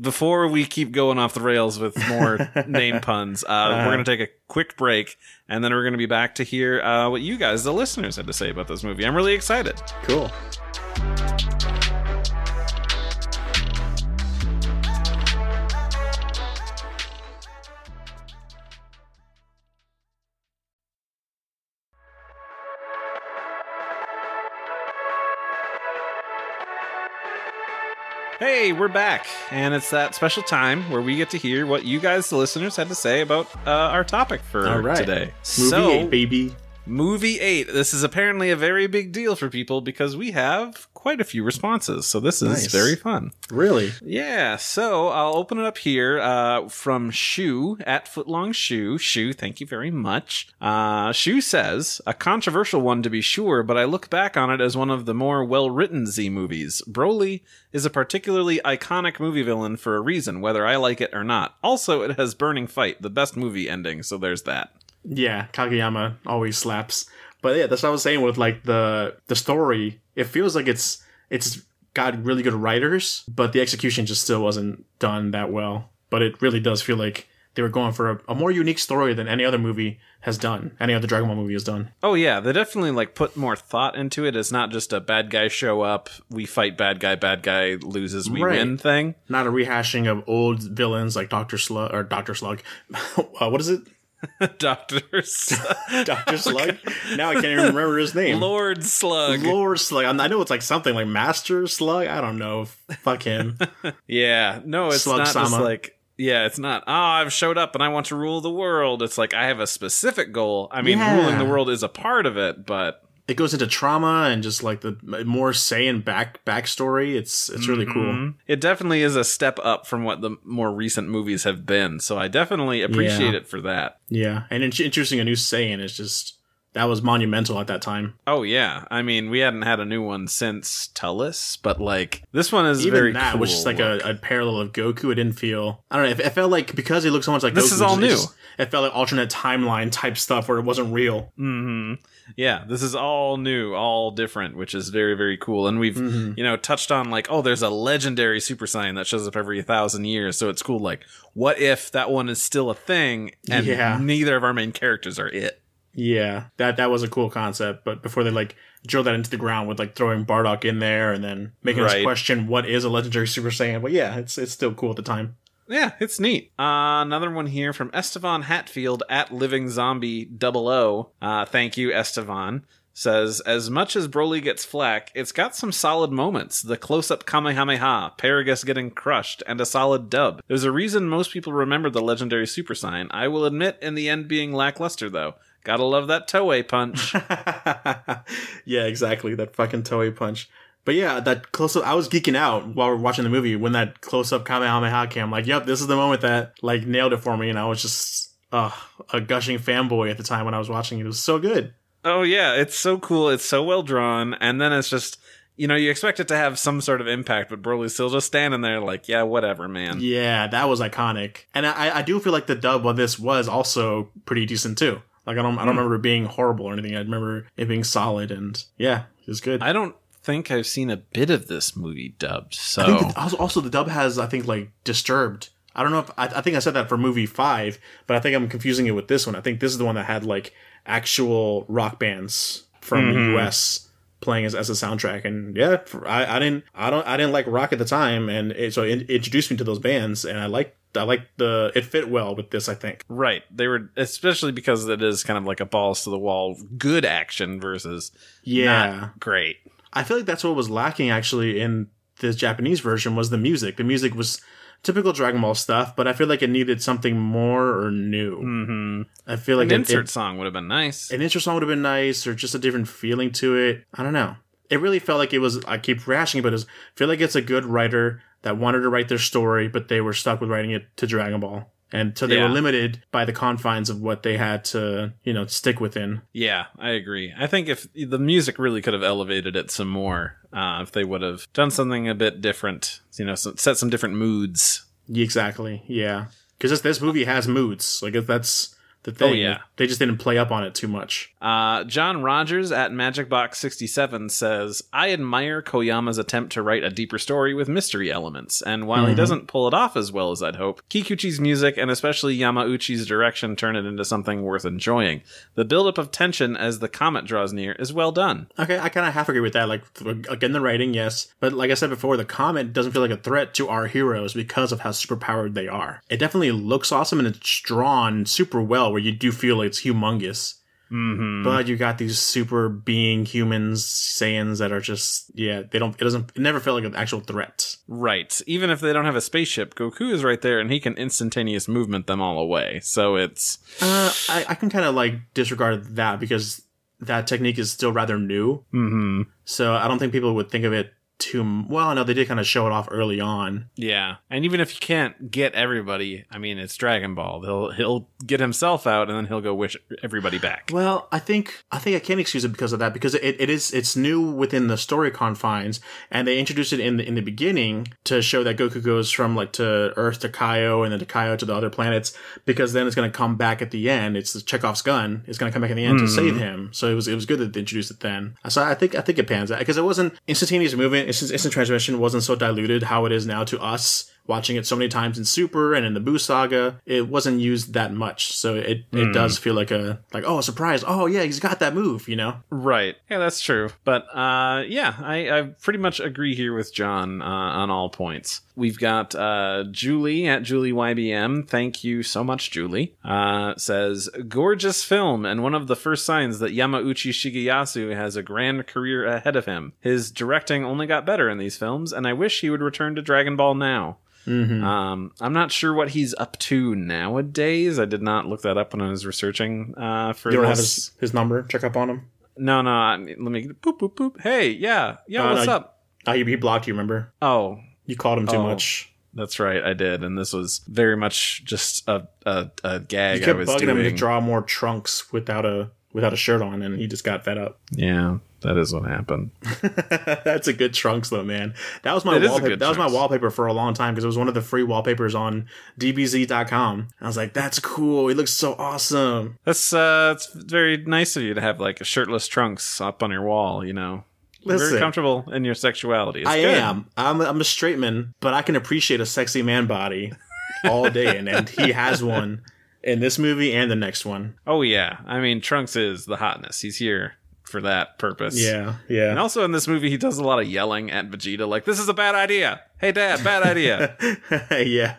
Before we keep going off the rails with more name puns, uh, Uh-huh. we're going to take a quick break, and then we're going to be back to hear uh, what you guys, the listeners, had to say about this movie. I'm really excited. Cool. Hey, we're back, and it's that special time where we get to hear what you guys, the listeners, had to say about uh, our topic for All right. today. Movie so, eight, baby. Movie 8. This is apparently a very big deal for people because we have quite a few responses. So this is Nice. very fun. Really? Yeah, so I'll open it up here uh, from Shu at Footlong Shu. Shu, thank you very much. Uh, Shu says, a controversial one to be sure, but I look back on it as one of the more well written Z movies. Broly is a particularly iconic movie villain for a reason, whether I like it or not. Also, it has Burning Fight, the best movie ending, so there's that. Yeah, Kageyama always slaps. But yeah, that's what I was saying with like the the story. It feels like it's it's got really good writers, but the execution just still wasn't done that well. But it really does feel like they were going for a, a more unique story than any other movie has done. Any other Dragon Ball movie has done. Oh yeah, they definitely like put more thought into it. It's not just a bad guy show up, we fight bad guy, bad guy loses, we Right. win thing. Not a rehashing of old villains like Doctor Slug or Doctor Slug. uh, what is it? Doctors. Doctor Slug. Now I can't even remember his name. Lord Slug. Lord Slug. I know it's like something like Master Slug. I don't know. Fuck him. Yeah, no, it's Slug not just like yeah, it's not. Oh, I've showed up and I want to rule the world. It's like I have a specific goal. I mean, Yeah. ruling the world is a part of it, but it goes into trauma and just like the more Saiyan back backstory. It's it's really cool. Mhm. it definitely is a step up from what the more recent movies have been. So I definitely appreciate Yeah. it for that. Yeah, and in- introducing a new Saiyan is just that was monumental at that time. Oh yeah, I mean we hadn't had a new one since Turles, but like this one is Even very that, cool. which is like a, a parallel of Goku. It didn't feel. I don't know. It, it felt like because he looked so much like This Goku, is all it new. just- it felt like alternate timeline type stuff where it wasn't real. hmm Yeah, this is all new, all different, which is very, very cool. And we've, Mhm. you know, touched on like, oh, there's a legendary Super Saiyan that shows up every thousand years. So it's cool. Like, what if that one is still a thing and Yeah. neither of our main characters are it? Yeah, that that was a cool concept. But before they like drill that into the ground with like throwing Bardock in there and then making us question what is a legendary Super Saiyan. But yeah, it's it's still cool at the time. Yeah, it's neat. Uh, another one here from Estevan Hatfield at Living Zombie Double O. Uh, thank you, Estevan. Says, as much as Broly gets flack, it's got some solid moments. The close up Kamehameha, Paragus getting crushed, and a solid dub. There's a reason most people remember the legendary Super Saiyan. I will admit, in the end, being lackluster, though. Gotta love that Toei punch. yeah, exactly. That fucking Toei punch. But yeah, that close up, I was geeking out while we are watching the movie when that close up Kamehameha came. Like, yep, this is the moment that like nailed it for me. And I was just, uh, a gushing fanboy at the time when I was watching it. It was so good. Oh yeah, it's so cool. It's so well drawn, and then it's just you know you expect it to have some sort of impact, but Broly's still just standing there like, yeah, whatever, man. Yeah, that was iconic. And I, I do feel like the dub of this was also pretty decent too. Like, I don't, I don't Hmm. remember it being horrible or anything. I remember it being solid and yeah, it was good. I don't think I've seen a bit of this movie dubbed, so I think the, also, the dub has, I think, like Disturbed. I don't know if I, I think I said that for movie five, but I think I'm confusing it with this one. I think this is the one that had like actual rock bands from Mhm. the U.S. playing as, as a soundtrack. And yeah, I, I didn't I don't I didn't like rock at the time, and it, so it introduced me to those bands, and I like I like the it fit well with this. I think. right. They were especially because it is kind of like a balls to the wall good action versus Yeah, not great. I feel like that's what was lacking actually in the Japanese version was the music. The music was typical Dragon Ball stuff, but I feel like it needed something more or new. hmm I feel like An it- insert it- song would have been nice. an insert song would have been nice or just a different feeling to it. I don't know. It really felt like it was, I keep rehashing it, but it was, I feel like it's a good writer that wanted to write their story, but they were stuck with writing it to Dragon Ball. And so they Yeah. were limited by the confines of what they had to, you know, stick within. Yeah, I agree. I think if the music really could have elevated it some more, uh, if they would have done something a bit different, you know, set some different moods. Exactly. Yeah. Because this, this movie has moods. Like, if that's, the thing. Oh, yeah. They just didn't play up on it too much. Uh, John Rogers at MagicBox67 says, I admire Koyama's attempt to write a deeper story with mystery elements, and while he Mhm. doesn't pull it off as well as I'd hope, Kikuchi's music and especially Yamauchi's direction turn it into something worth enjoying. The buildup of tension as the comet draws near is well done. Okay, I kind of half agree with that. Like again, the writing, yes, but like I said before, the comet doesn't feel like a threat to our heroes because of how superpowered they are. It definitely looks awesome and it's drawn super well, where you do feel like it's humongous. Mm-hmm. But you got these super being humans, Saiyans that are just yeah, they don't. It doesn't. It never felt like an actual threat. Right. Even if they don't have a spaceship, Goku is right there and he can instantaneous movement them all away. So it's Uh, I, I can kind of like disregard that because that technique is still rather new. hmm So I don't think people would think of it too. Well, no, they did kind of show it off early on. Yeah. And even if you can't get everybody, I mean it's Dragon Ball. He'll he'll get himself out and then he'll go wish everybody back. Well, I think I think I can excuse it because of that because it, it is it's new within the story confines, and they introduced it in the in the beginning to show that Goku goes from like to Earth to Kaio and then to Kaio to the other planets because then it's going to come back at the end. It's the Chekhov's gun. It's going to come back at the end to save hmm. him. So it was it was good that they introduced it then. So I think I think it pans out because it wasn't instantaneous movement. Instant, instant transmission wasn't so diluted how it is now to us watching it so many times in Super and in the Boo saga, it wasn't used that much. So it, it does feel like a like oh a surprise. Oh yeah, he's got that move. You know. Right. Yeah, that's true. But uh, yeah, I, I pretty much agree here with John uh, on all points. We've got uh, Julie at Julie YBM. Thank you so much, Julie. Uh, says gorgeous film and one of the first signs that Yamauchi Shigeyasu has a grand career ahead of him. His directing only got better in these films, and I wish he would return to Dragon Ball now. Mm-hmm. Um, I'm not sure what he's up to nowadays. I did not look that up when I was researching uh, for you don't have his, his number. Check up on him. No, no. I mean, let me boop boop boop. Hey, yeah, yeah. No, what's no. up? He, he blocked you. Remember? Oh, You called him too Oh. much. that's right. I did, and this was very much just a a, a You gag I kept was bugging doing. him to draw more trunks without a without a shirt on, and he just got fed up. Yeah, that is what happened. That's a good trunks though, man. That was my It wallpaper. That was my wallpaper for a long time because it was one of the free wallpapers on DBZ.com. I was like, "That's cool. He looks so awesome." That's uh, it's very nice of you to have like a shirtless trunks up on your wall. You know, You're Listen. very comfortable in your sexuality. It's I good. am. I'm. I'm a straight man, but I can appreciate a sexy man body all day, and, and he has one in this movie and the next one. Oh yeah, I mean Trunks is the hotness. He's here for that purpose. Yeah, yeah. And also in this movie, he does a lot of yelling at Vegeta, like, "This is a bad idea. Hey, Dad, bad idea." yeah.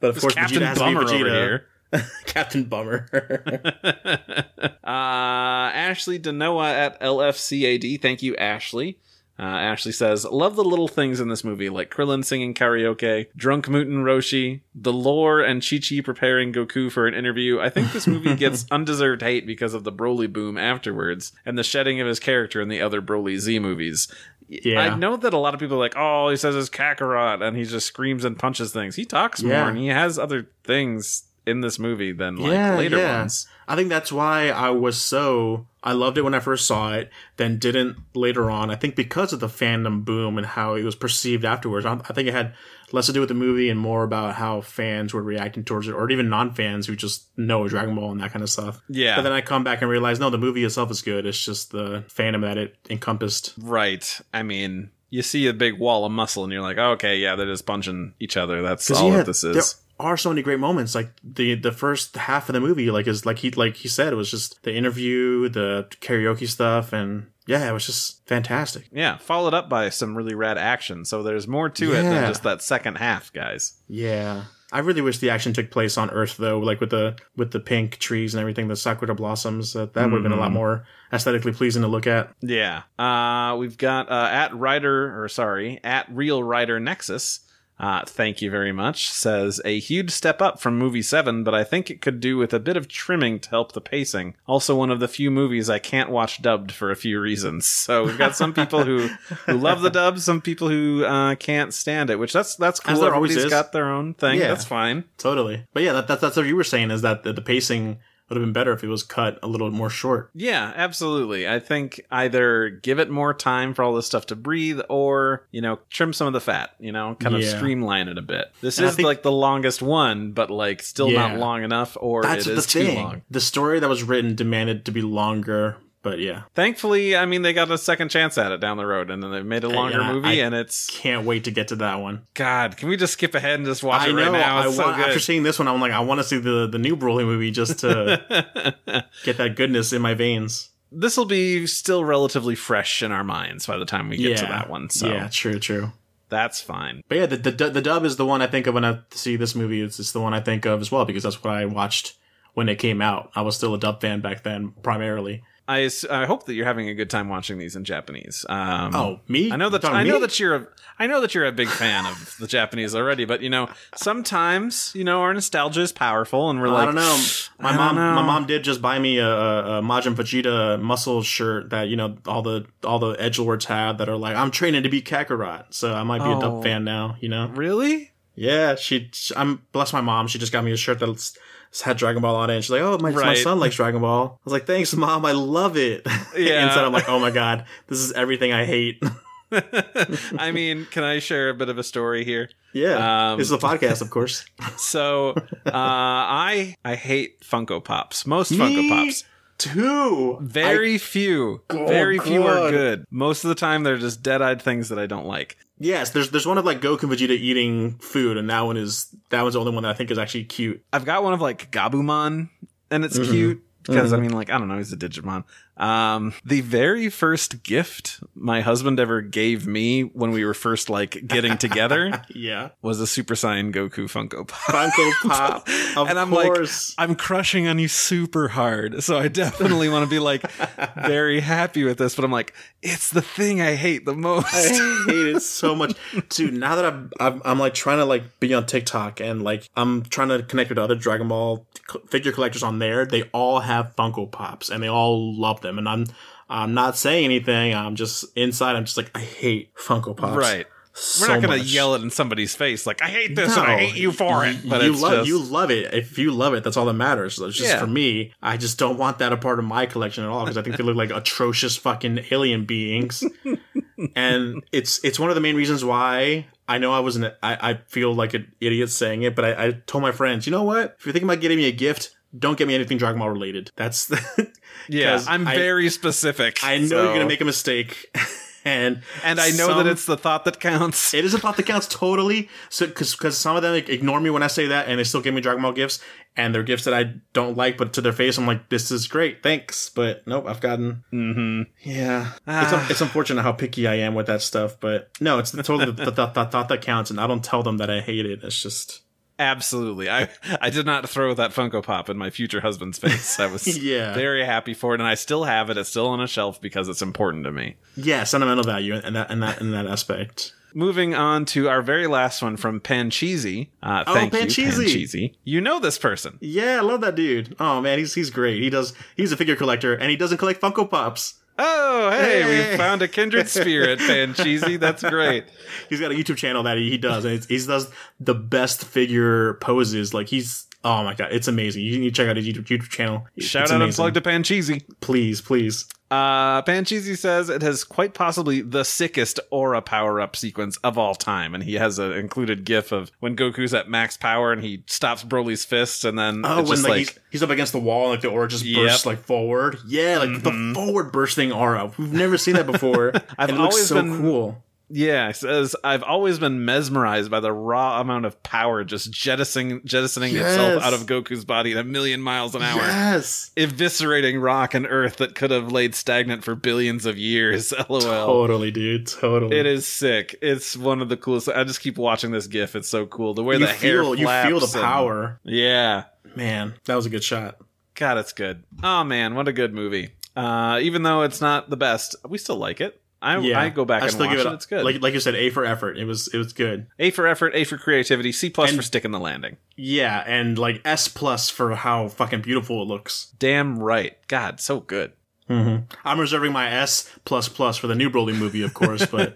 But of course, Captain Vegeta has Bummer to be over Vegeta. here. Captain Bummer. uh, Ashley Denoa at LFCAD. Thank you, Ashley. Uh, Ashley says, Love the little things in this movie, like Krillin singing karaoke, drunk Muten Roshi, the lore, and Chi Chi preparing Goku for an interview. I think this movie gets undeserved hate because of the Broly boom afterwards and the shedding of his character in the other Broly Z movies. Yeah. I know that a lot of people are like, oh, he says his Kakarot and he just screams and punches things. He talks Yeah. more and he has other things in this movie than like later ones. I think that's why I was so I loved it when I first saw it, then didn't later on. I think because of the fandom boom and how it was perceived afterwards. I, I think it had less to do with the movie and more about how fans were reacting towards it, or even non-fans who just know Dragon Ball and that kind of stuff. Yeah. But then I come back and realize, no, the movie itself is good. It's just the fandom that it encompassed. Right. I mean, you see a big wall of muscle and you're like, oh, okay, yeah, they're just punching each other. That's all yeah, that this is. Are so many great moments. Like the the first half of the movie, like is like he like he said, it was just the interview, the karaoke stuff, and yeah, it was just fantastic. Yeah, followed up by some really rad action. So there's more to it than just that second half, guys. Yeah. I really wish the action took place on Earth though, like with the with the pink trees and everything, the sakura blossoms. That that would have been a lot Mhm. more aesthetically pleasing to look at. Yeah. Uh, we've got uh, at Rider, or sorry, at Real Rider Nexus. Uh, thank you very much. Says a huge step up from movie seven, but I think it could do with a bit of trimming to help the pacing. Also, one of the few movies I can't watch dubbed for a few reasons. So we've got some people who, who love the dub, some people who uh, can't stand it. Which that's that's cool. As there always is. got their own thing. Yeah. That's fine. Totally. But yeah, that, that that's what you were saying is that the, the pacing would have been better if it was cut a little more short. Yeah, absolutely. I think either give it more time for all this stuff to breathe or, you know, trim some of the fat, you know, kind of streamline it a bit. This And is think- like the longest one, but like still Yeah. not long enough or That's it the is too thing. long. The story that was written demanded to be longer, but yeah, Thankfully, I mean, they got a second chance at it down the road and then they made a longer yeah, movie I- and it's, can't wait to get to that one. God, can we just skip ahead and just watch I it know. right now? I so want after seeing this one, I'm like, I want to see the the new Broly movie just to get that goodness in my veins. this will be still relatively fresh in our minds by the time we get to that one. So Yeah, true, true. that's fine. But yeah, the, the the dub is the one I think of when I see this movie. It's, it's the one I think of as well because that's what I watched when it came out. I was still a dub fan back then, primarily. I, I hope that you're having a good time watching these in Japanese. Um, Oh, me? I know that I know me? that you're a, I know that you're a big fan of the Japanese already, but you know sometimes you know our nostalgia is powerful, and we're like I don't know. My mom, know. my mom did just buy me a, a, a Majin Vegeta muscle shirt that you know all the all the edge lords have that are like I'm training to be Kakarot, so I might be a Oh. dub fan now. You know? really. Yeah, she. I'm bless my mom. She just got me a shirt that's had Dragon Ball on it. And she's like, "Oh, my, my son likes Dragon Ball." I was like, "Thanks, mom. I love it." Yeah. Instead, I'm like, "Oh my god, this is everything I hate." I mean, can I share a bit of a story here? yeah, Um, this is a podcast, of course. So, uh, I I hate Funko Pops. Most Funko Pops. Two. Very few. Oh, very few are good. Most of the time, they're just dead-eyed things that I don't like. Yes, there's there's one of like Goku and Vegeta eating food, and that one is that one's the only one that I think is actually cute. I've got one of like Gabumon, and it's Mhm. cute because I mean, like I don't know, he's a Digimon. Um, the very first gift my husband ever gave me when we were first like getting together Yeah, was a Super Saiyan Goku Funko Pop. Funko Pop. And I'm course. like, I'm crushing on you super hard, so I definitely want to be like very happy with this. But I'm like, it's the thing I hate the most. I hate it so much, dude. Now that I'm, I'm, I'm like trying to like be on TikTok and like I'm trying to connect with other Dragon Ball figure collectors on there. They all have Funko Pops and they all love them. And I'm, I'm not saying anything. I'm just inside. I'm just like, I hate Funko Pops. right. So We're not gonna much. yell it in somebody's face like I hate this and I hate you for it. But you love just, you love it. If you love it, that's all that matters. So it's just Yeah. for me. I just don't want that a part of my collection at all because I think they look like atrocious fucking alien beings. and it's it's one of the main reasons why I know I wasn't. I, I feel like an idiot saying it, but I, I told my friends, you know what? If you're thinking about getting me a gift, don't get me anything Dragon Ball related. That's the, yeah. I'm I- very specific. I know so- you're gonna make a mistake, and and I know some- that it's the thought that counts. it is a thought that counts totally. So, because because some of them like, ignore me when I say that, and they still give me Dragon Ball gifts, and they're gifts that I don't like, but to their face, I'm like, this is great, thanks. But nope, I've gotten. mm-hmm. Yeah, it's Ah. it's unfortunate how picky I am with that stuff, but no, it's totally the, the, the, the thought that counts, and I don't tell them that I hate it. It's just Absolutely. I I did not throw that Funko Pop in my future husband's face. I was Yeah. very happy for it, and I still have it. It's still on a shelf because it's important to me. yeah, sentimental value and that in that in that aspect. Moving on to our very last one from Pancheesy. Uh, Oh, thank you, Pancheesy. Pancheesy. You know this person. Yeah, I love that dude. Oh man, he's he's great. He does he's a figure collector, and he doesn't collect Funko Pops. Oh, hey, Hey. we found a kindred spirit, Pancheesy. That's great. He's got a YouTube channel that he, he does, and it's, he does the best figure poses. Like he's oh my god, it's amazing. You need to check out his YouTube, YouTube channel. Shout It's out and amazing. plug to Pancheesy. please, please. Uh, Pancheesy says it has quite possibly the sickest aura power up sequence of all time, and he has an included GIF of when Goku's at max power and he stops Broly's fists, and then Oh, it's when like, like, he's, he's up against the wall, and like the aura just Yep. bursts like forward. Yeah, like Mhm. the forward bursting aura. We've never seen that before. I've and it looks always so been- cool. Yeah, it says I've always been mesmerized by the raw amount of power just jettisoning jettisoning itself out of Goku's body at a million miles an hour. Yes, Eviscerating rock and earth that could have laid stagnant for billions of years. LOL. totally, dude. Totally. It is sick. It's one of the coolest. I just keep watching this GIF. It's so cool. The way You the hair feel you feel flaps the and- power. yeah. Man, that was a good shot. God, it's good. Oh man, what a good movie. Uh, even though it's not the best, we still like it. I, Yeah, I go back I and still watch give it. it. It's good. Like like you said, A for effort. It was it was good. a for effort, A for creativity, C plus And- for sticking the landing. Yeah, and like S plus for how fucking beautiful it looks. Damn right. God, so good. Mm-hmm. I'm reserving my S plus plus for the new Broly movie, of course, but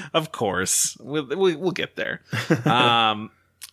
of course, we'll, we, we'll get there. um,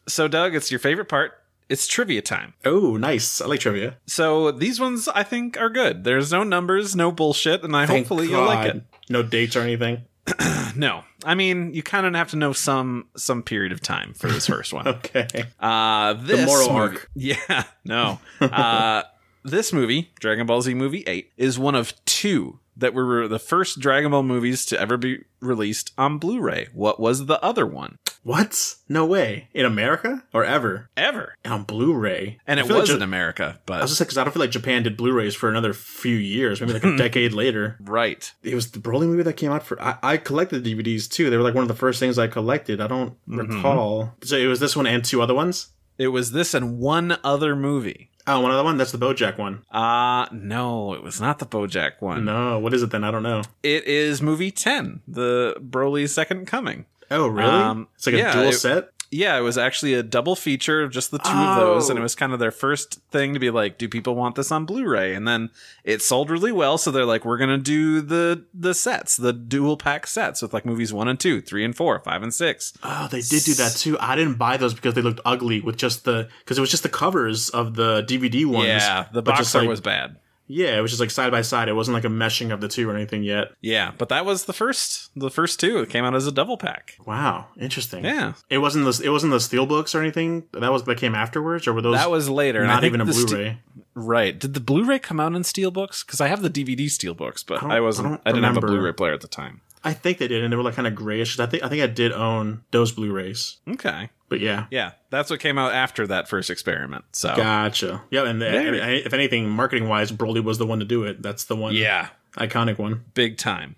so, Doug, it's your favorite part. it's trivia time. Oh, nice. I like trivia. So these ones I think are good. There's no numbers, no bullshit, and I Thank hopefully you'll like it. No dates or anything. No, I mean you kind of have to know some some period of time for this first one. Okay. Uh, this moral movie- arc. Yeah, no. uh, this movie, Dragon Ball Z movie eight, is one of two that were the first Dragon Ball movies to ever be released on Blu-ray. What was the other one? What? No way. In America or ever? Ever. On Blu-ray. And I it was like in America, but. I was just like, because I don't feel like Japan did Blu-rays for another few years, maybe like a decade later. right. It was the Broly movie that came out for. I, I collected DVDs too. They were like one of the first things I collected. I don't mm-hmm. recall. So it was this one and two other ones. It was this and one other movie. Oh, one other one. That's the BoJack one. Uh no, it was not the BoJack one. No, what is it then? I don't know. It is movie 10, the Broly's Second Coming. Oh, really? Um, it's like a yeah, dual it- set. Yeah, it was actually a double feature of just the two of those, and Oh. it was kind of their first thing to be like, do people want this on Blu-ray? And then it sold really well, so they're like, we're gonna do the the sets, the dual pack sets with like movies one and two, three and four, five and six. Oh, they did do that too. I didn't buy those because they looked ugly with just the because it was just the covers of the DVD ones. yeah, the box art like- was bad. Yeah, it was just like side by side. It wasn't like a meshing of the two or anything yet. Yeah, but that was the first, the first two. It came out as a double pack. Wow, interesting. Yeah, It wasn't the it wasn't the steel books or anything. That was that came afterwards, or were those that was later. not even a Blu-ray? right? Did the Blu-ray come out in steelbooks? Because I have the DVD steelbooks, but don't- I, wasn't. I I, didn't have a remember. Blu-ray player at the time. I think they did, and they were like kind of grayish. I think I think I did own those Blu-rays, Okay. But yeah, Yeah, that's what came out after that first experiment. So gotcha. Yeah, and the, if anything, marketing wise, Broly was the one to do it. That's the one. yeah, iconic one. big time.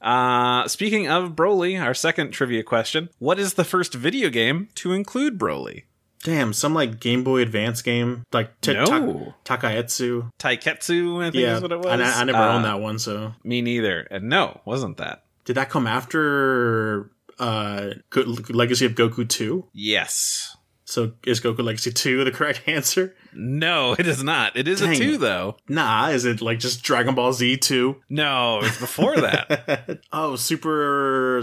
Uh, speaking of Broly, our second trivia question: What is the first video game to include Broly? Damn, some like Game Boy Advance game, like t- No. Ta- Takaetsu. Taiketsu, I think Yeah, is what it was. I, I never Uh, owned that one. So Me neither. And no, wasn't that? did that come after uh Legacy of Goku two? Yes. So is Goku Legacy two the correct answer? No, it is not. It is a two, though. Nah, is it like just Dragon Ball Z two? No, it's before that. oh, Super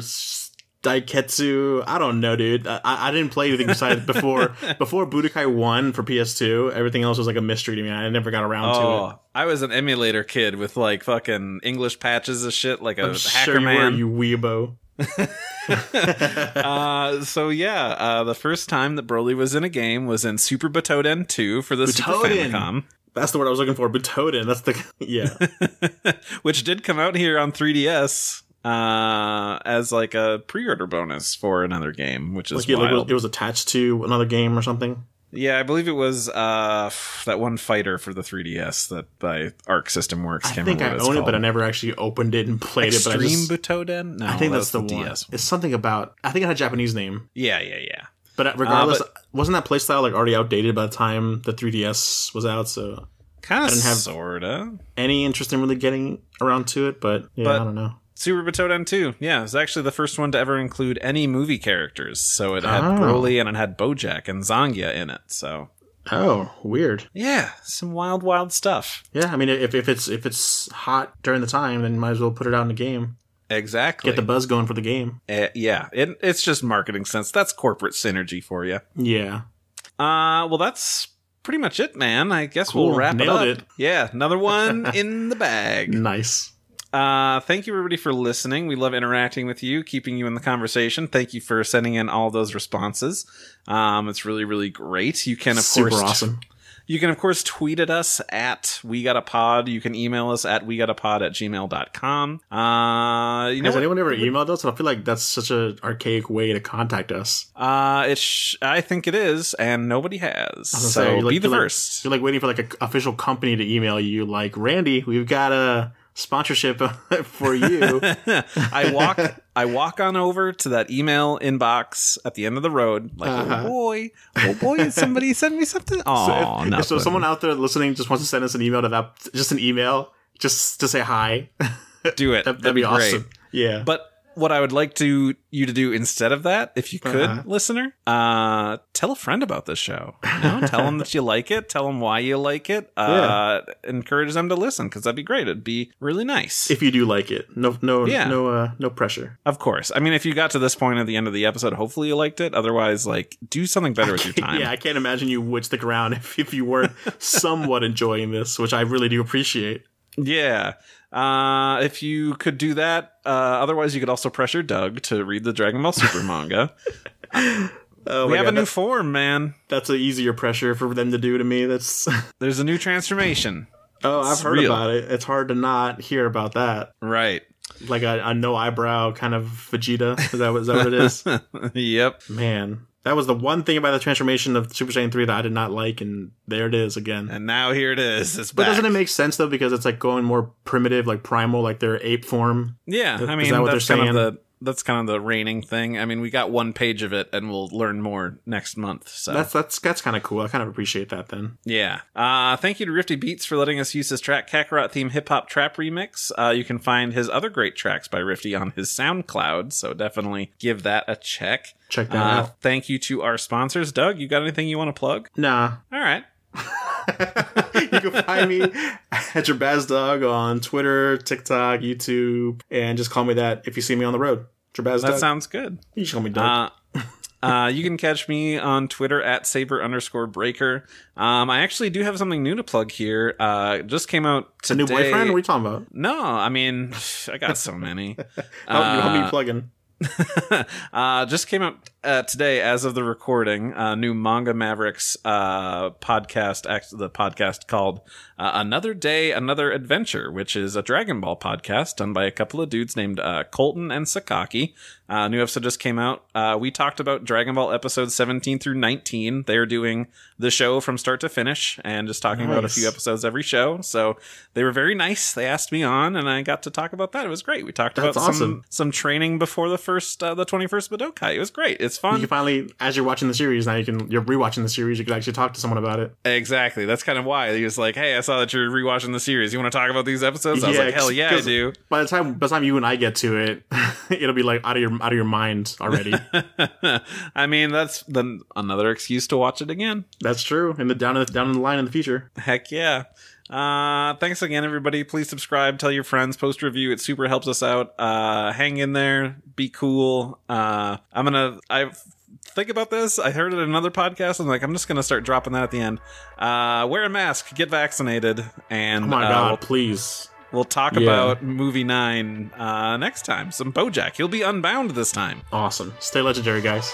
Daiketsu. I don't know, dude. I, I didn't play anything besides before before Budokai One for PS2. Everything else was like a mystery to me. I never got around to it. oh, I was an emulator kid with like fucking English patches of shit, like a I'm hacker sure you man. were, you weebo. uh, so yeah, uh, the first time that Broly was in a game was in Super Butoden 2 for the Super Butoden. Famicom, That's the word I was looking for. Butoden. That's the yeah. which did come out here on 3DS uh, as like a pre-order bonus for another game, which is like, yeah, like, it, was, wild. it was attached to another game or something. Yeah, I believe it was uh, that one fighter for the 3DS that by Arc System Works. I Can't think I own it's it, but I never actually opened it and played it. But I, Extreme just, Butoden. No, I think that that's the, was one. It's something about. I think it had a Japanese name, Yeah, yeah, yeah. but uh, regardless, but- wasn't that playstyle like already outdated by the time the 3DS was out? So Kind of, didn't have- sorta. any interest in really getting around to it, but yeah, But- I don't know. Super Butoden 2. Yeah, it was actually the first one to ever include any movie characters. So it had Oh. Broly and it had Bojack and Zangya in it. So Oh, weird. yeah, some wild, wild stuff. Yeah, I mean, if, if it's if it's hot during the time, then might as well put it out in the game. Exactly. Get the buzz going for the game. Eh, yeah, it, it's just marketing sense. That's corporate synergy for you. Yeah. Uh, well, that's pretty much it, man. I guess Cool. we'll wrap Nailed it it. up. Yeah, another one in the bag. Nice. Uh, thank you everybody for listening. We love interacting with you, keeping you in the conversation. Thank you for sending in all those responses. Um, it's really, really great. You can of Super course awesome. You can, of course, tweet at us at We Got a Pod. You can email us at We Got a Pod at gmail.com. Uh, you know, Has what? anyone ever emailed us? I feel like that's such an archaic way to contact us. uh, it sh- I think it is, and nobody has. I was gonna So say, you're like- be the you're like- first. You're like waiting for like an official company to email you, like Randy, we've got a sponsorship for you. I walk I walk on over to that email inbox at the end of the road, like, Uh-huh. oh boy, oh boy, somebody send me something? Oh, if, if so someone out there listening just wants to send us an email to that, just an email, just to say hi. do it. That, that'd be great. awesome. Yeah. But what I would like to you to do instead of that, if you could, Uh-huh. listener, uh, tell a friend about this show. You know, tell them that you like it. Tell them why you like it. Uh, Encourage them to listen because that'd be great. It'd be really nice. If you do like it, no, no, Yeah. no, uh, no pressure. of course. I mean, if you got to this point at the end of the episode, hopefully you liked it. Otherwise, like, do something better with your time. Yeah, I can't imagine you would stick around if, if you weren't somewhat enjoying this, which I really do appreciate. Yeah. Uh, if you could do that, uh, otherwise you could also pressure Doug to read the Dragon Ball Super manga. Oh we have God, a new form, man. that's an easier pressure for them to do to me. That's There's a new transformation. oh, I've It's heard real. about it. It's hard to not hear about that. Right. Like a, a no eyebrow kind of Vegeta. Is that, what- is that what it is? yep. Man, that was the one thing about the transformation of Super Saiyan 3 that I did not like, and there it is again. And now here it is. It's But back. doesn't it make sense though because it's like going more primitive, like primal, like their ape form? yeah, Is I mean that what that's they're kind of saying? the that's kind of the reigning thing. I mean, we got one page of it, and we'll learn more next month. So That's that's that's kind of cool. I kind of appreciate that then. Yeah. Uh, thank you to Rifty Beats for letting us use his track Kakarot theme hip hop trap remix. Uh, you can find his other great tracks by Rifty on his SoundCloud, so definitely give that a check. Check that Uh, out. thank you to our sponsors. Doug, you got anything you want to plug? Nah. All right. you can find me at your Baz Dog on Twitter, TikTok, YouTube, and just call me that if you see me on the road. Jabaz That sounds good. you just call me Doug. Uh, uh, you can catch me on Twitter at saber underscore breaker. Um, I actually do have something new to plug here. Uh, just came out a new boyfriend? What are you talking about? No, I mean, I got so many. How, you help me Uh, plugging. uh, just came out uh, today as of the recording. Uh, new Manga Mavericks uh, podcast, the podcast called uh, Another Day, Another Adventure, which is a Dragon Ball podcast done by a couple of dudes named uh, Colton and Sakaki. Uh, new episode just came out. Uh, we talked about Dragon Ball episodes 17 through 19. They're doing the show from start to finish and just talking about a few episodes every show. So they were very nice. They asked me on, and I got to talk about that. It was great. We talked That's about some awesome. some training before the first uh, the 21st Budokai. It was great. It's You fun. can finally, as you're watching the series, now you can you're rewatching the series. You can actually talk to someone about it. exactly. That's kind of why he was like, "Hey, I saw that you're rewatching the series. You want to talk about these episodes?" I was Yeah, like, "Hell yeah, I do." By the time by the time you and I get to it, it'll be like out of your out of your mind already. I mean, that's then another excuse to watch it again. That's true. And the down in the, down in the line in the future. Heck yeah. Uh, thanks again, everybody. Please subscribe, tell your friends, post review. It super helps us out. Uh, hang in there, be cool. Uh, I'm gonna, I think about this. I heard it in another podcast. I'm like, I'm just gonna start dropping that at the end. Uh, wear a mask, get vaccinated, and Oh my uh, god, we'll, please. we'll talk Yeah. about movie nine uh, next time. Some BoJack. He'll be unbound this time. Awesome. Stay legendary, guys.